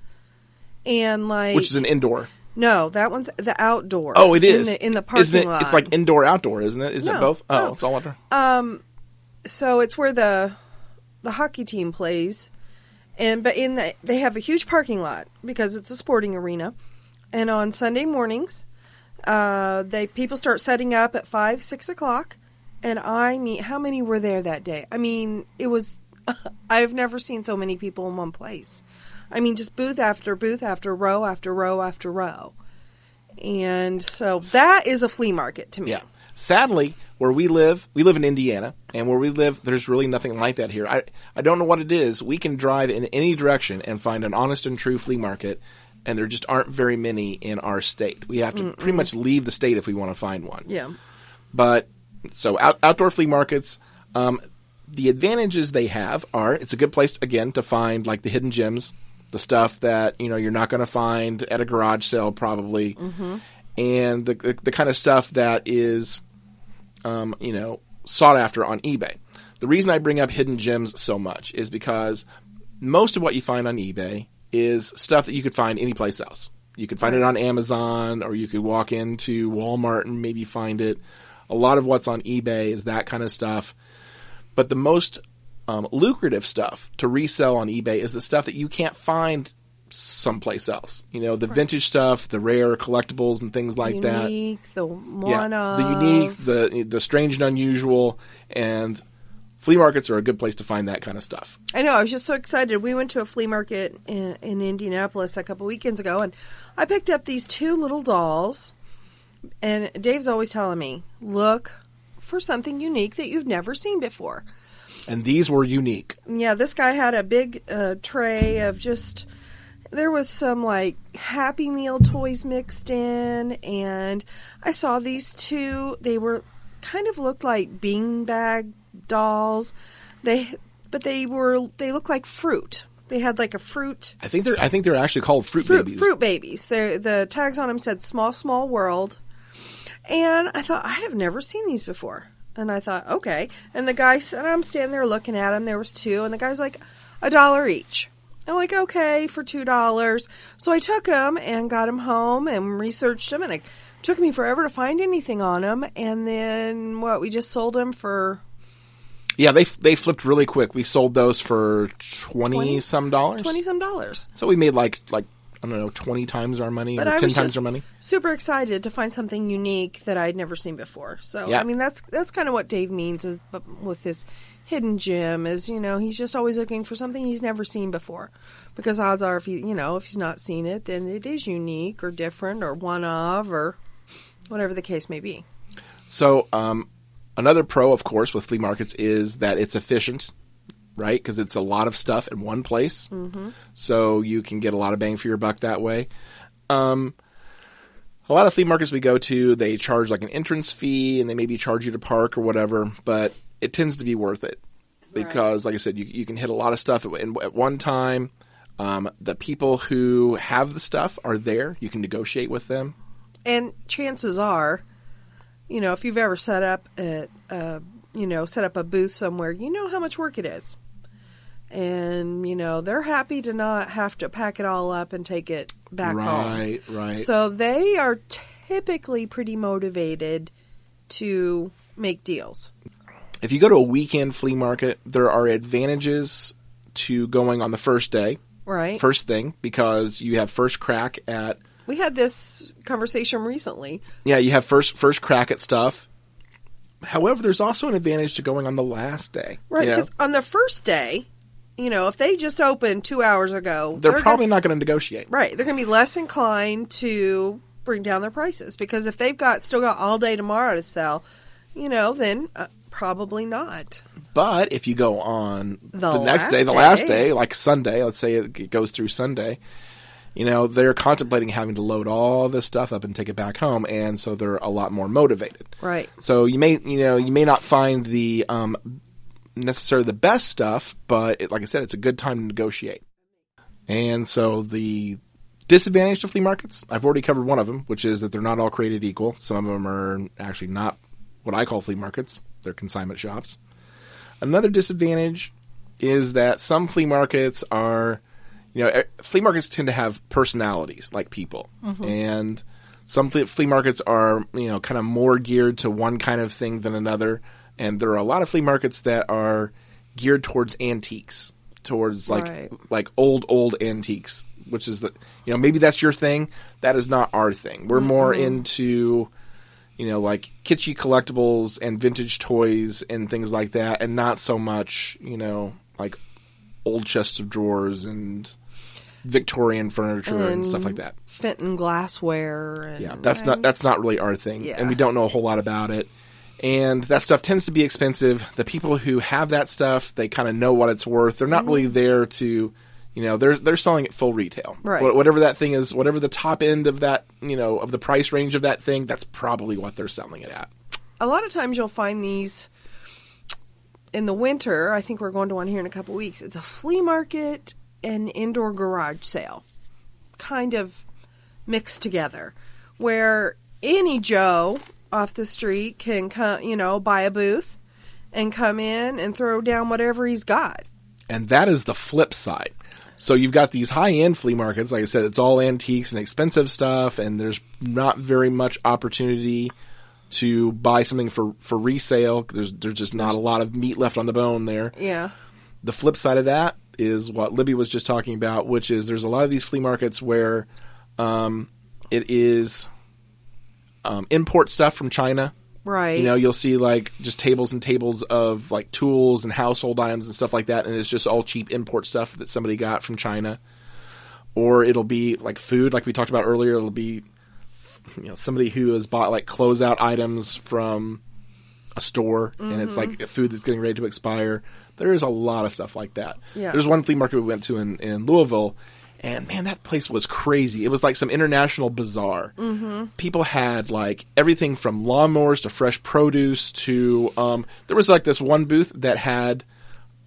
and like Which is an indoor. no, that one's the outdoor. Oh, it is in the, in the parking Isn't it, lot. It's like indoor outdoor, isn't it? Is it both? Oh, no. it's all outdoor. Um, so it's where the the hockey team plays and but in the they have a huge parking lot because it's a sporting arena and on sunday mornings uh they people start setting up at five six o'clock and i mean how many were there that day i mean it was i've never seen so many people in one place i mean just booth after booth after row after row after row and so that is a flea market to me Yeah. Sadly, where we live, we live in Indiana, and where we live, there's really nothing like that here. I, I don't know what it is. We can drive in any direction and find an honest and true flea market, and there just aren't very many in our state. We have to pretty much leave the state if we want to find one. yeah But so out, outdoor flea markets, um, the advantages they have are it's a good place again to find like the hidden gems, the stuff that you know you're not going to find at a garage sale probably, and the, the the kind of stuff that is, um, you know, sought after on eBay. The reason I bring up hidden gems so much is because most of what you find on eBay is stuff that you could find anyplace else. You could find it on Amazon, or you could walk into Walmart and maybe find it. A lot of what's on eBay is that kind of stuff. But the most um, lucrative stuff to resell on eBay is the stuff that you can't find someplace else. You know, the vintage stuff, the rare collectibles and things like that unique the one yeah, of the unique, the the strange and unusual, and flea markets are a good place to find that kind of stuff. I know. I was just so excited. We went to a flea market in, in Indianapolis a couple weekends ago, and I picked up these two little dolls. And Dave's always telling me, look for something unique that you've never seen before. And these were unique. Yeah, this guy had a big uh, tray of just. There was some like Happy Meal toys mixed in, and I saw these two. They were kind of looked like beanbag dolls. They but they were they look like fruit. They had like a fruit I think they're I think they're actually called fruit, fruit babies. fruit babies. The the tags on them said "small small world," and I thought I have never seen these before. And I thought, okay. And the guy said, I'm standing there looking at them. There was two, and the guy's like, a dollar each. I'm like, okay, for two dollars. So I took them and got them home and researched them, and it took me forever to find anything on them. And then what? We just sold them for Yeah, they they flipped really quick. We sold those for twenty, 20 some dollars. twenty some dollars. So we made like like I don't know twenty times our money But or I ten was times just our money. super excited to find something unique that I'd never seen before. So Yeah. I mean, that's that's kind of what Dave means is with this hidden gem is you know he's just always looking for something he's never seen before, because odds are if he you know if he's not seen it then it is unique or different or one of or whatever the case may be. So um, another pro, of course, with flea markets is that it's efficient, right? Because it's a lot of stuff in one place, mm-hmm. so you can get a lot of bang for your buck that way. Um, a lot of flea markets we go to, they charge like an entrance fee, and they maybe charge you to park or whatever, but it tends to be worth it because, like I said, you you can hit a lot of stuff at, at one time. Um, the people who have the stuff are there. You can negotiate with them. And chances are, you know, if you've ever set up at, uh, you know, set up a booth somewhere, you know how much work it is. And, you know, they're happy to not have to pack it all up and take it back home. right, right. So they are typically pretty motivated to make deals. if you go to a weekend flea market, there are advantages to going on the first day, Right. first thing, because you have first crack at we had this conversation recently. yeah, you have first first crack at stuff. However, there's also an advantage to going on the last day. Right. you know? Because on the first day, you know, if they just opened two hours ago, they're, gonna- probably not going to negotiate. Right. They're going to be less inclined to bring down their prices because if they've got still got all day tomorrow to sell, you know, then uh, probably not. But if you go on the, The next day, the last day. day, like Sunday, let's say it goes through Sunday, you know, they're contemplating having to load all this stuff up and take it back home, and so they're a lot more motivated. Right. So you may, you know, you may not find the um, necessarily the best stuff, but it, like I said, it's a good time to negotiate. And so the disadvantage to flea markets, I've already covered one of them, which is that they're not all created equal. Some of them are actually not what I call flea markets; they're consignment shops. Another disadvantage is that some flea markets are, you know, eh, flea markets tend to have personalities like people, and some flea, markets are, you know, kind of more geared to one kind of thing than another. And there are a lot of flea markets that are geared towards antiques, towards like Right. like old old antiques, which is the, you know, maybe that's your thing. That is not our thing. We're more into you know, like kitschy collectibles and vintage toys and things like that, and not so much, you know, like old chests of drawers and Victorian furniture and, stuff like that. Fenton glassware. And, Yeah, that's not that's not really our thing, Yeah. and we don't know a whole lot about it. And that stuff tends to be expensive. The people who have that stuff, they kind of know what it's worth. They're not really mm-hmm. there to, you know, they're they're selling it full retail. Right. Wha- Whatever that thing is, whatever the top end of that, you know, of the price range of that thing, that's probably what they're selling it at. a lot of times you'll find these in the winter. I think we're going to one here in a couple weeks. It's a flea market and indoor garage sale, kind of mixed together, where any Joe off the street can come, you know, buy a booth and come in and throw down whatever he's got. And that is the flip side. So you've got these high end flea markets. Like I said, it's all antiques and expensive stuff, and there's not very much opportunity to buy something for, for resale. There's there's just not a lot of meat left on the bone there. Yeah. The flip side of that is what Libby was just talking about, which is there's a lot of these flea markets where um, it is um, import stuff from China. Right. You know, you'll see like just tables and tables of like tools and household items and stuff like that, and it's just all cheap import stuff that somebody got from China. Or it'll be like food, like we talked about earlier. It'll be you know somebody who has bought like closeout items from a store, and it's like food that's getting ready to expire. There's a lot of stuff like that. Yeah. There's one flea market we went to in, in Louisville, And man, that place was crazy. It was like some international bazaar. Mm-hmm. People had like everything from lawnmowers to fresh produce to um, there was like this one booth that had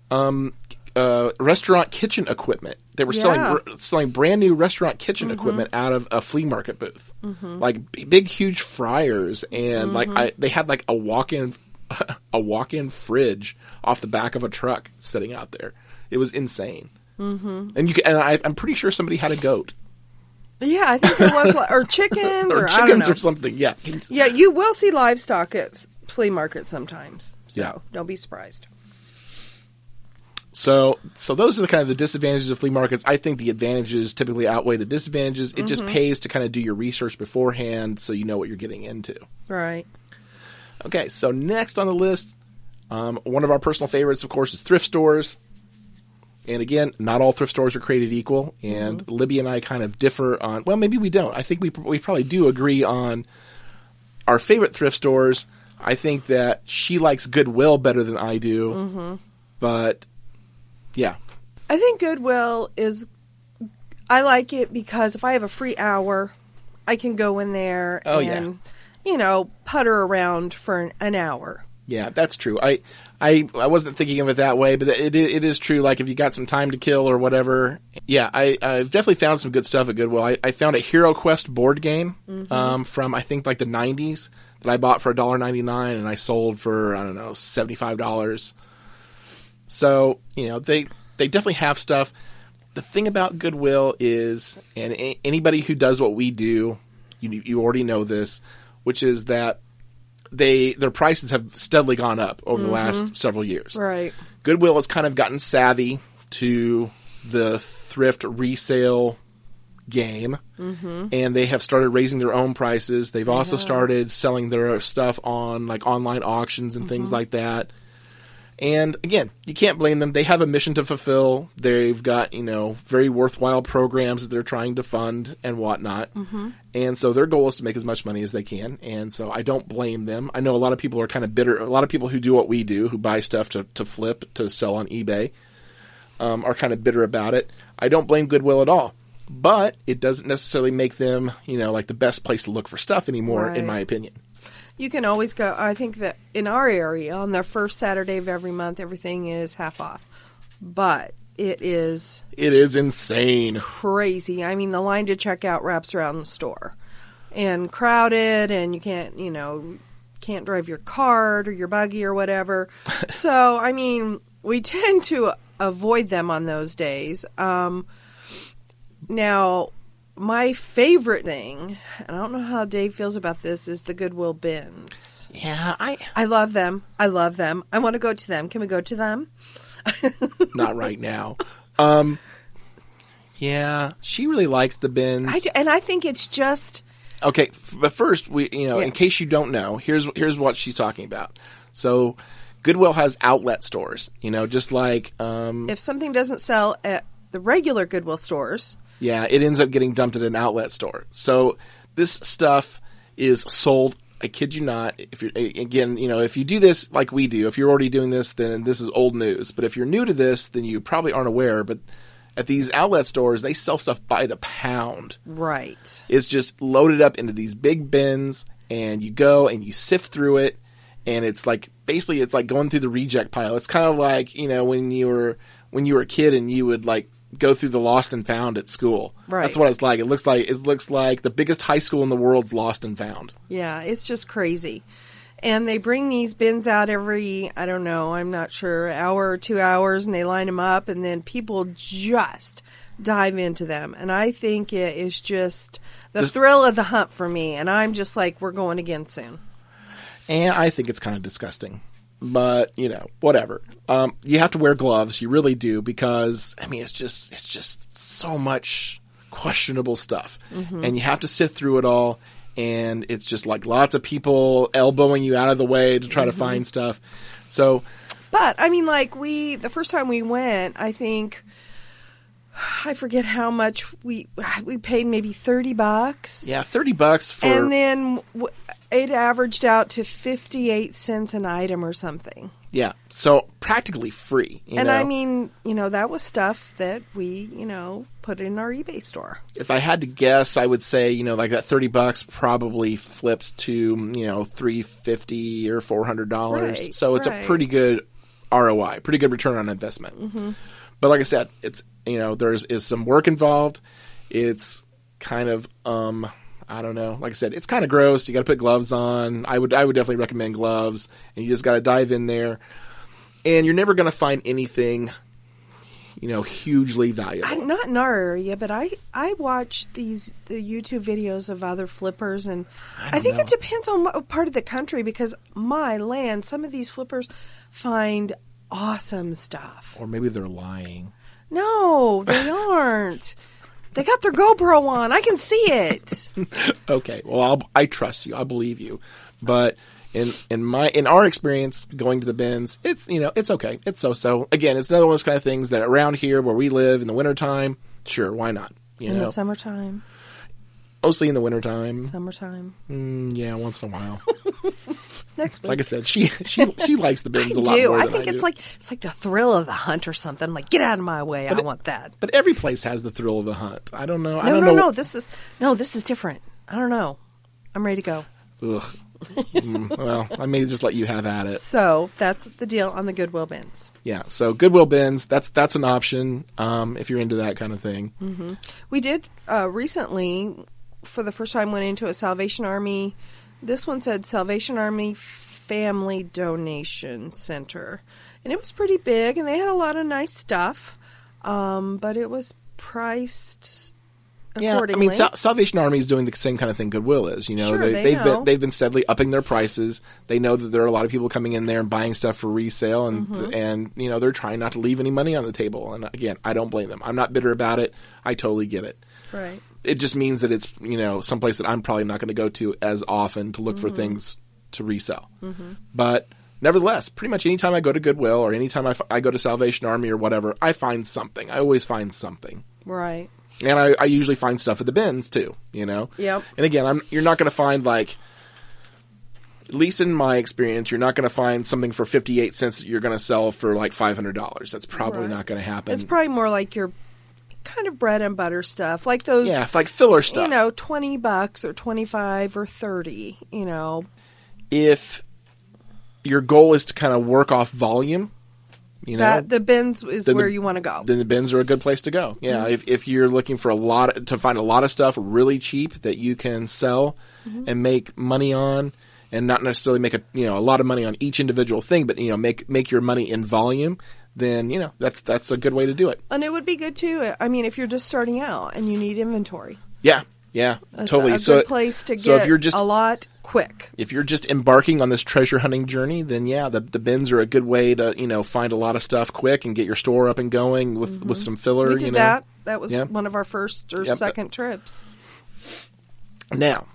um, uh, restaurant kitchen equipment. They were Yeah. Mm-hmm. selling selling brand new restaurant kitchen equipment out of a flea market booth, like b- big huge fryers, and like Mm-hmm. I, they had like a walk in a walk in fridge off the back of a truck sitting out there. It was insane. Mm-hmm. And you can, and I, I'm pretty sure somebody had a goat Yeah, I think there was, like, or chickens, or, or I don't chickens know. or something. Yeah. You- Yeah, you will see livestock at flea markets sometimes. So Yeah. don't be surprised. So, so those are the kind of the disadvantages of flea markets. I think the advantages typically outweigh the disadvantages. It Mm-hmm. just pays to kind of do your research beforehand so you know what you're getting into. Right. Okay, so next on the list, um, one of our personal favorites, of course, is thrift stores. And again, not all thrift stores are created equal. And Libby and I kind of differ on. Well, maybe we don't. I think we we probably do agree on our favorite thrift stores. I think that she likes Goodwill better than I do. But yeah, I think Goodwill is. I like it because if I have a free hour, I can go in there Oh, yeah. and, you know, putter around for an, an hour. Yeah, that's true. I, I, I wasn't thinking of it that way, but it, it is true. Like if you got some time to kill or whatever. Yeah, I, I've definitely found some good stuff at Goodwill. I, I found a Hero Quest board game um, from I think like the '90s that I bought for $1.99 and I sold for I don't know seventy five dollars. So you know they they definitely have stuff. The thing about Goodwill is, and a- anybody who does what we do, you you already know this, which is that they their prices have steadily gone up over the mm-hmm. last several years. Right. Goodwill has kind of gotten savvy to the thrift resale game, mm-hmm. and they have started raising their own prices. They've also started selling their stuff on like online auctions and things mm-hmm. like that. And again, you can't blame them. They have a mission to fulfill. They've got, you know, very worthwhile programs that they're trying to fund and whatnot. And so their goal is to make as much money as they can. And so I don't blame them. I know a lot of people are kind of bitter. A lot of people who do what we do, who buy stuff to, to flip, to sell on eBay, um, are kind of bitter about it. I don't blame Goodwill at all. But it doesn't necessarily make them, you know, like the best place to look for stuff anymore, in my opinion. You can always go. I think that in our area, on the first Saturday of every month, everything is half off. But it is It is insane. crazy. I mean, the line to check out wraps around the store and crowded, and you can't, you know, can't drive your cart or your buggy or whatever. so, I mean, we tend to avoid them on those days. Um, now, my favorite thing, and I don't know how Dave feels about this, is the Goodwill bins. Yeah, I I love them. I love them. I want to go to them. Can we go to them? not right now. Um, yeah, she really likes the bins. I, d- and I think it's just Okay, f- but first, we you know, Yeah. in case you don't know, here's here's what she's talking about. So, Goodwill has outlet stores. You know, just like um, if something doesn't sell at the regular Goodwill stores, yeah, it ends up getting dumped at an outlet store. So this stuff is sold. I kid you not. If you're again, you know, if you do this like we do, if you're already doing this, then this is old news. But if you're new to this, then you probably aren't aware. But at these outlet stores, they sell stuff by the pound. right? It's just loaded up into these big bins, and you go and you sift through it, and it's like basically it's like going through the reject pile. It's kind of like you know when you were when you were a kid and you would like go through the lost and found at school. Right. That's what it's like. It looks like it looks like the biggest high school in the world's lost and found. Yeah, it's just crazy. And they bring these bins out every, I don't know, I'm not sure, hour or two hours, and they line them up, and then people just dive into them. And I think it is just the thrill of the hunt for me. And I'm just like, we're going again soon. And I think it's kind of disgusting. But, you know, whatever. Um, you have to wear gloves, you really do, because I mean it's just it's just so much questionable stuff. And you have to sift through it all and it's just like lots of people elbowing you out of the way to try to find stuff. So But I mean, like we, the first time we went, I think I forget how much we we paid, maybe thirty bucks. yeah, thirty bucks for and then it averaged out to 58 cents an item or something. Yeah, so practically free. you and know? I mean, you know, that was stuff that we, you know, put in our eBay store. if I had to guess, I would say you know like that thirty bucks probably flipped to you know three fifty or four hundred dollars. Right, so it's right. a pretty good ROI, pretty good return on investment. Mm-hmm. But like I said, it's you know there's is some work involved. It's kind of um I don't know. Like I said, it's kind of gross. You got to put gloves on. I would I would definitely recommend gloves, and you just got to dive in there. And you're never going to find anything, you know, hugely valuable. I, not in our area, but I I watch these the YouTube videos of other flippers, and I, don't think know. it depends on what part of the country because my land, some of these flippers find awesome stuff. or maybe they're lying. No, they aren't. They got their GoPro on. I can see it. Okay, well, I'll, I trust you. I believe you. But in in my in our experience going to the bins, it's you know it's okay. It's so so. Again, it's another one of those kind of things that around here where we live in the wintertime, sure, why not? You In know, the summertime, mostly in the wintertime. summertime. Mm, yeah, once in a while. Next week. like I said, she she she likes the bins a lot do. more I than think I it's do. like it's like the thrill of the hunt or something. I'm like, get out of my way. I it- want that. but every place has the thrill of the hunt. I don't know. I No, don't no, know. no. This is no. This is different. I don't know. I'm ready to go. Ugh. Mm, well, I may just let you have at it. So that's the deal on the Goodwill bins. Yeah. So Goodwill bins. That's that's an option um, if you're into that kind of thing. We did uh, recently, for the first time, went into a Salvation Army. This one said Salvation Army Family Donation Center, and it was pretty big, and they had a lot of nice stuff. Um, but it was priced Yeah, I mean, Sal- Salvation Army is doing the same kind of thing Goodwill is. You know, Sure, they, they they've know. been they've been steadily upping their prices. They know that there are a lot of people coming in there and buying stuff for resale, and Mm-hmm. and you know they're trying not to leave any money on the table. And again, I don't blame them. I'm not bitter about it. I totally get it. right. It just means that it's you know someplace that I'm probably not going to go to as often to look Mm-hmm. for things to resell. But nevertheless, pretty much anytime I go to Goodwill or anytime I, f- I go to Salvation Army or whatever, I find something. I always find something. Right. And I, I usually find stuff at the bins too, you know. Yep. And again, I'm you're not going to find like, at least in my experience, you're not going to find something for 58 cents that you're going to sell for like $500. That's probably Right. not going to happen. It's probably more like your kind of bread and butter stuff, like those. yeah, like filler stuff. You know, twenty bucks or twenty-five or thirty. You know, if your goal is to kind of work off volume, you know, that the bins is Then the- where you want to go. then the bins are a good place to go. Yeah, Mm-hmm. if if you're looking for a lot to find a lot of stuff really cheap that you can sell Mm-hmm. and make money on, and not necessarily make a you know a lot of money on each individual thing, but you know make make your money in volume, then you know that's that's a good way to do it. and it would be good too. I mean, if you're just starting out and you need inventory, Yeah, yeah, it's totally. a so good place to so get if you're just a lot quick. if you're just embarking on this treasure hunting journey, then yeah, the the bins are a good way to you know find a lot of stuff quick and get your store up and going with with some filler. Mm-hmm. We did you know. that. That was Yeah. one of our first or Yep. second trips. Now,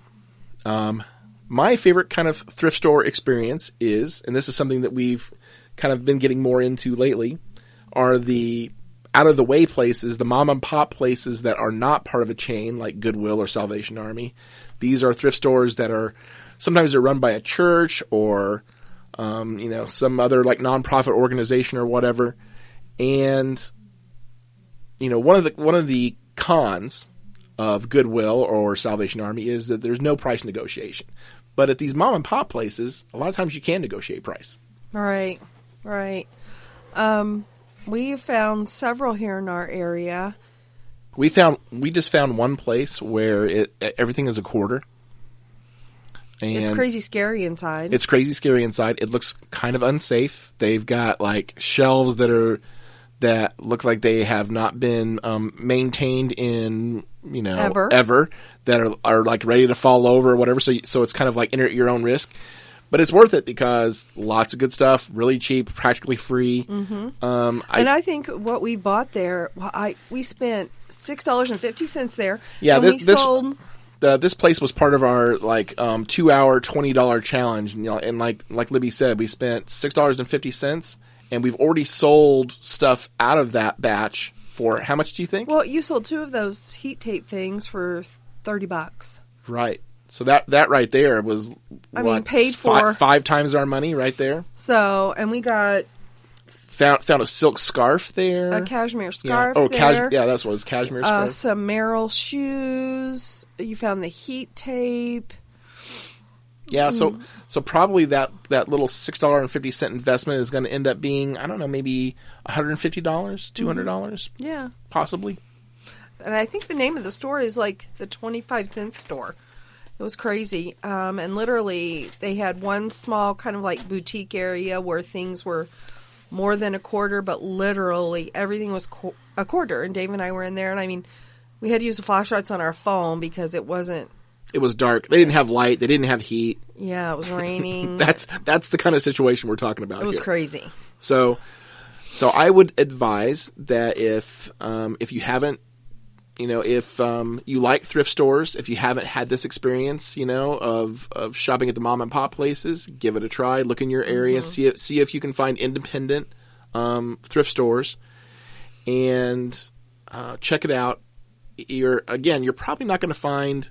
um, my favorite kind of thrift store experience is, and this is something that we've kind of been getting more into lately, are the out of the way places, the mom and pop places that are not part of a chain like Goodwill or Salvation Army. These are thrift stores that are sometimes they're run by a church or um, you know some other like nonprofit organization or whatever, and you know one of the one of the cons of Goodwill or Salvation Army is that there's no price negotiation. But at these mom and pop places, a lot of times you can negotiate price. Right, right. Um, we found several here in our area. We found we just found one place where it everything is a quarter. And it's crazy scary inside. It's crazy scary inside. It looks kind of unsafe. They've got like shelves that are that look like they have not been um, maintained in you know Ever. ever that are are like ready to fall over or whatever. So so it's kind of like enter at your own risk. But it's worth it because lots of good stuff, really cheap, practically free. Mm-hmm. Um, I, and I think what we bought there, well, I we spent six dollars and fifty cents there. Yeah, and thi- we this- sold. the, this place was part of our like um, two hour twenty dollar challenge. You know, and like like Libby said, we spent six dollars and fifty cents, and we've already sold stuff out of that batch for how much do you think? Well, you sold two of those heat tape things for thirty bucks. right. So that that right there was I mean, paid fi- for. five times our money right there. So, and we got Found found a silk scarf there. a cashmere yeah. scarf Oh, there. cashmere. Yeah, that's what it was cashmere uh, scarf. some Merrell shoes. You found the heat tape. Yeah, so Mm. so probably that that little six dollar and fifty cent investment is going to end up being I don't know maybe one hundred and fifty dollars, two hundred dollars, Yeah. possibly. And I think the name of the store is like the 25 cent store. It was crazy. Um, and literally, they had one small kind of like boutique area where things were more than a quarter, but literally everything was qu- a quarter. And Dave and I were in there, and I mean, we had to use the flashlights on our phone because it wasn't, It was dark. They didn't have light. They didn't have heat. yeah, it was raining. That's that's the kind of situation we're talking about. it was here. crazy. So, so I would advise that if um, if you haven't, you know, if um, you like thrift stores, if you haven't had this experience, you know, of of shopping at the mom and pop places, give it a try. Look in your area, see it, see if you can find independent um, thrift stores, and uh, check it out. You're again, you're probably not going to find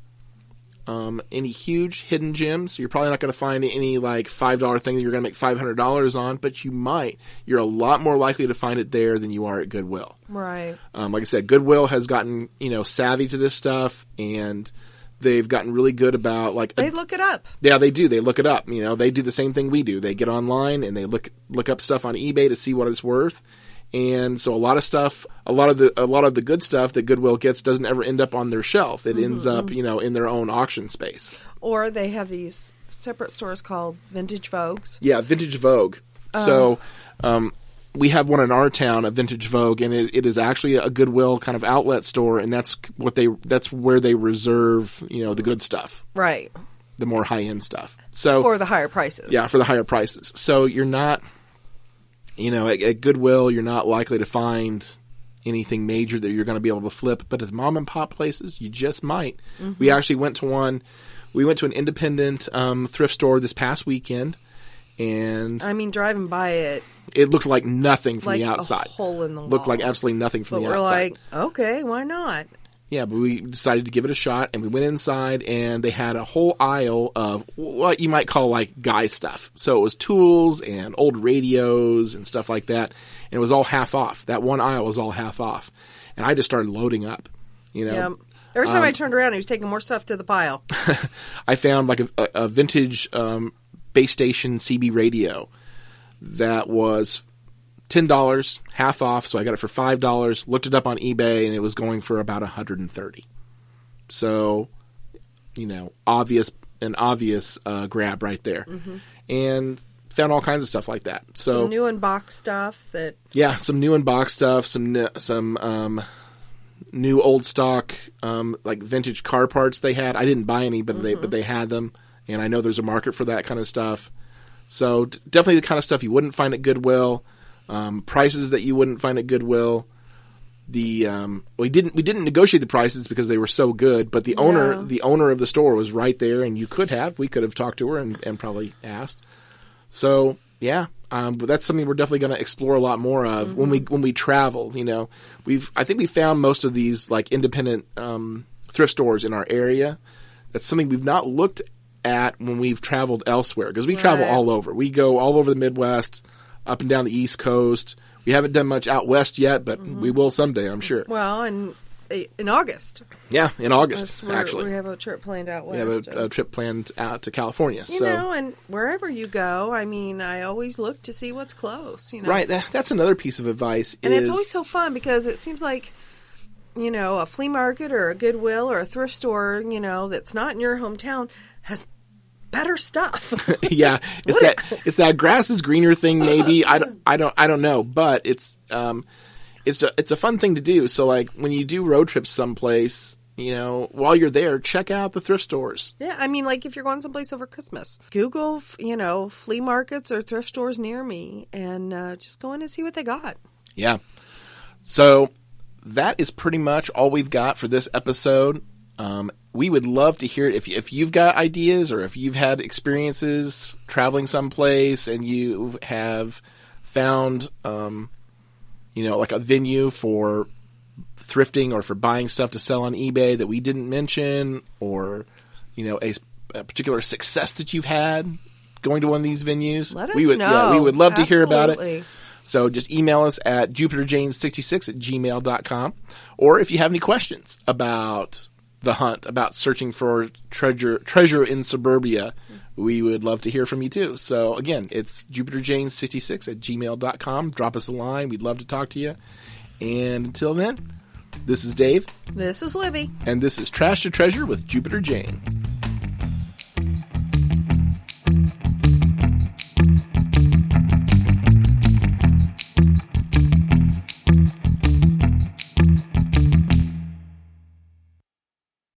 um, any huge hidden gems. You're probably not going to find any like five dollar thing that you're going to make five hundred dollars on, but you might. You're a lot more likely to find it there than you are at Goodwill. Right. Um, like I said, Goodwill has gotten you know savvy to this stuff, and they've gotten really good about like They look it up. yeah, they do. They look it up. You know, they do the same thing we do. They get online and they look look up stuff on eBay to see what it's worth. And so a lot of stuff, a lot of the a lot of the good stuff that Goodwill gets doesn't ever end up on their shelf. It ends up, you know, in their own auction space. Or they have these separate stores called Vintage Vogues. Yeah, Vintage Vogue. So um, we have one in our town, a Vintage Vogue, and it, it is actually a Goodwill kind of outlet store, and that's what they that's where they reserve, you know, the good stuff, Right. the more high end stuff. So For the higher prices. Yeah, for the higher prices. So you're not, you know, at, at Goodwill, you're not likely to find anything major that you're going to be able to flip. But at the mom and pop places, you just might. We actually went to one. We went to an independent um, thrift store this past weekend, and I mean, driving by it, it looked like nothing from like the outside. a hole in the wall. Looked like absolutely nothing from But the we're outside. like, okay, why not? Yeah, but we decided to give it a shot, and we went inside, and they had a whole aisle of what you might call like guy stuff. So it was tools and old radios and stuff like that, and it was all half off. That one aisle was all half off, and I just started loading up. You know, Yeah. Every time Um, I turned around, he was taking more stuff to the pile. I found like a, a, vintage um, base station CB radio that was ten dollars, half off. So I got it for five dollars. Looked it up on eBay, and it was going for about a hundred and thirty. So, you know, obvious an obvious uh, grab right there, and found all kinds of stuff like that. So Mm-hmm. Some new and box stuff that yeah, some new and box stuff, some some um, new old stock um, like vintage car parts they had. I didn't buy any, but they but they had them, and I know there's a market for that kind of stuff. So d- definitely the kind of stuff you wouldn't find at Goodwill, um, prices that you wouldn't find at Goodwill. The um, we didn't we didn't negotiate the prices because they were so good, but the owner the owner of the store was right there, and you could have we could have talked to her and, and probably asked. So yeah, um, but that's something we're definitely going to explore a lot more of when we when we travel. You know, we've I think we found most of these like independent um, thrift stores in our area. That's something we've not looked at when we've traveled elsewhere because we travel all over. We go all over the Midwest, up and down the East Coast. We haven't done much out west yet, but mm-hmm. we will someday, I'm sure. well, and in August, Yeah, in August actually. we have a trip planned out west. We have a, a trip planned out to California. you so know, and wherever you go, I mean, I always look to see what's close. You know, right, that, that's another piece of advice. and is, it's always so fun because it seems like you know a flea market or a goodwill or a thrift store you know that's not in your hometown has better stuff yeah, it's that it's that grass is greener thing. Maybe I don't I don't I don't know, but it's um it's a it's a fun thing to do. So like when you do road trips someplace, you know, while you're there, check out the thrift stores. yeah i mean like if you're going someplace over christmas google you know flea markets or thrift stores near me and uh, just go in and see what they got Yeah. So that is pretty much all we've got for this episode. Um, we would love to hear it if if you've got ideas or if you've had experiences traveling someplace and you have found, um, you know, like a venue for thrifting or for buying stuff to sell on eBay that we didn't mention, or you know, a, a particular success that you've had going to one of these venues, Let us we would, know. Yeah, we would love to hear about it. So just email us at jupiterjane66 at gmail.com. Or if you have any questions about the hunt, about searching for treasure, treasure in suburbia, we would love to hear from you too. So again, it's jupiterjane66 at gmail.com. Drop us a line. We'd love to talk to you. And until then, this is Dave, This is Libby. and this is Trash to Treasure with Jupiter Jane.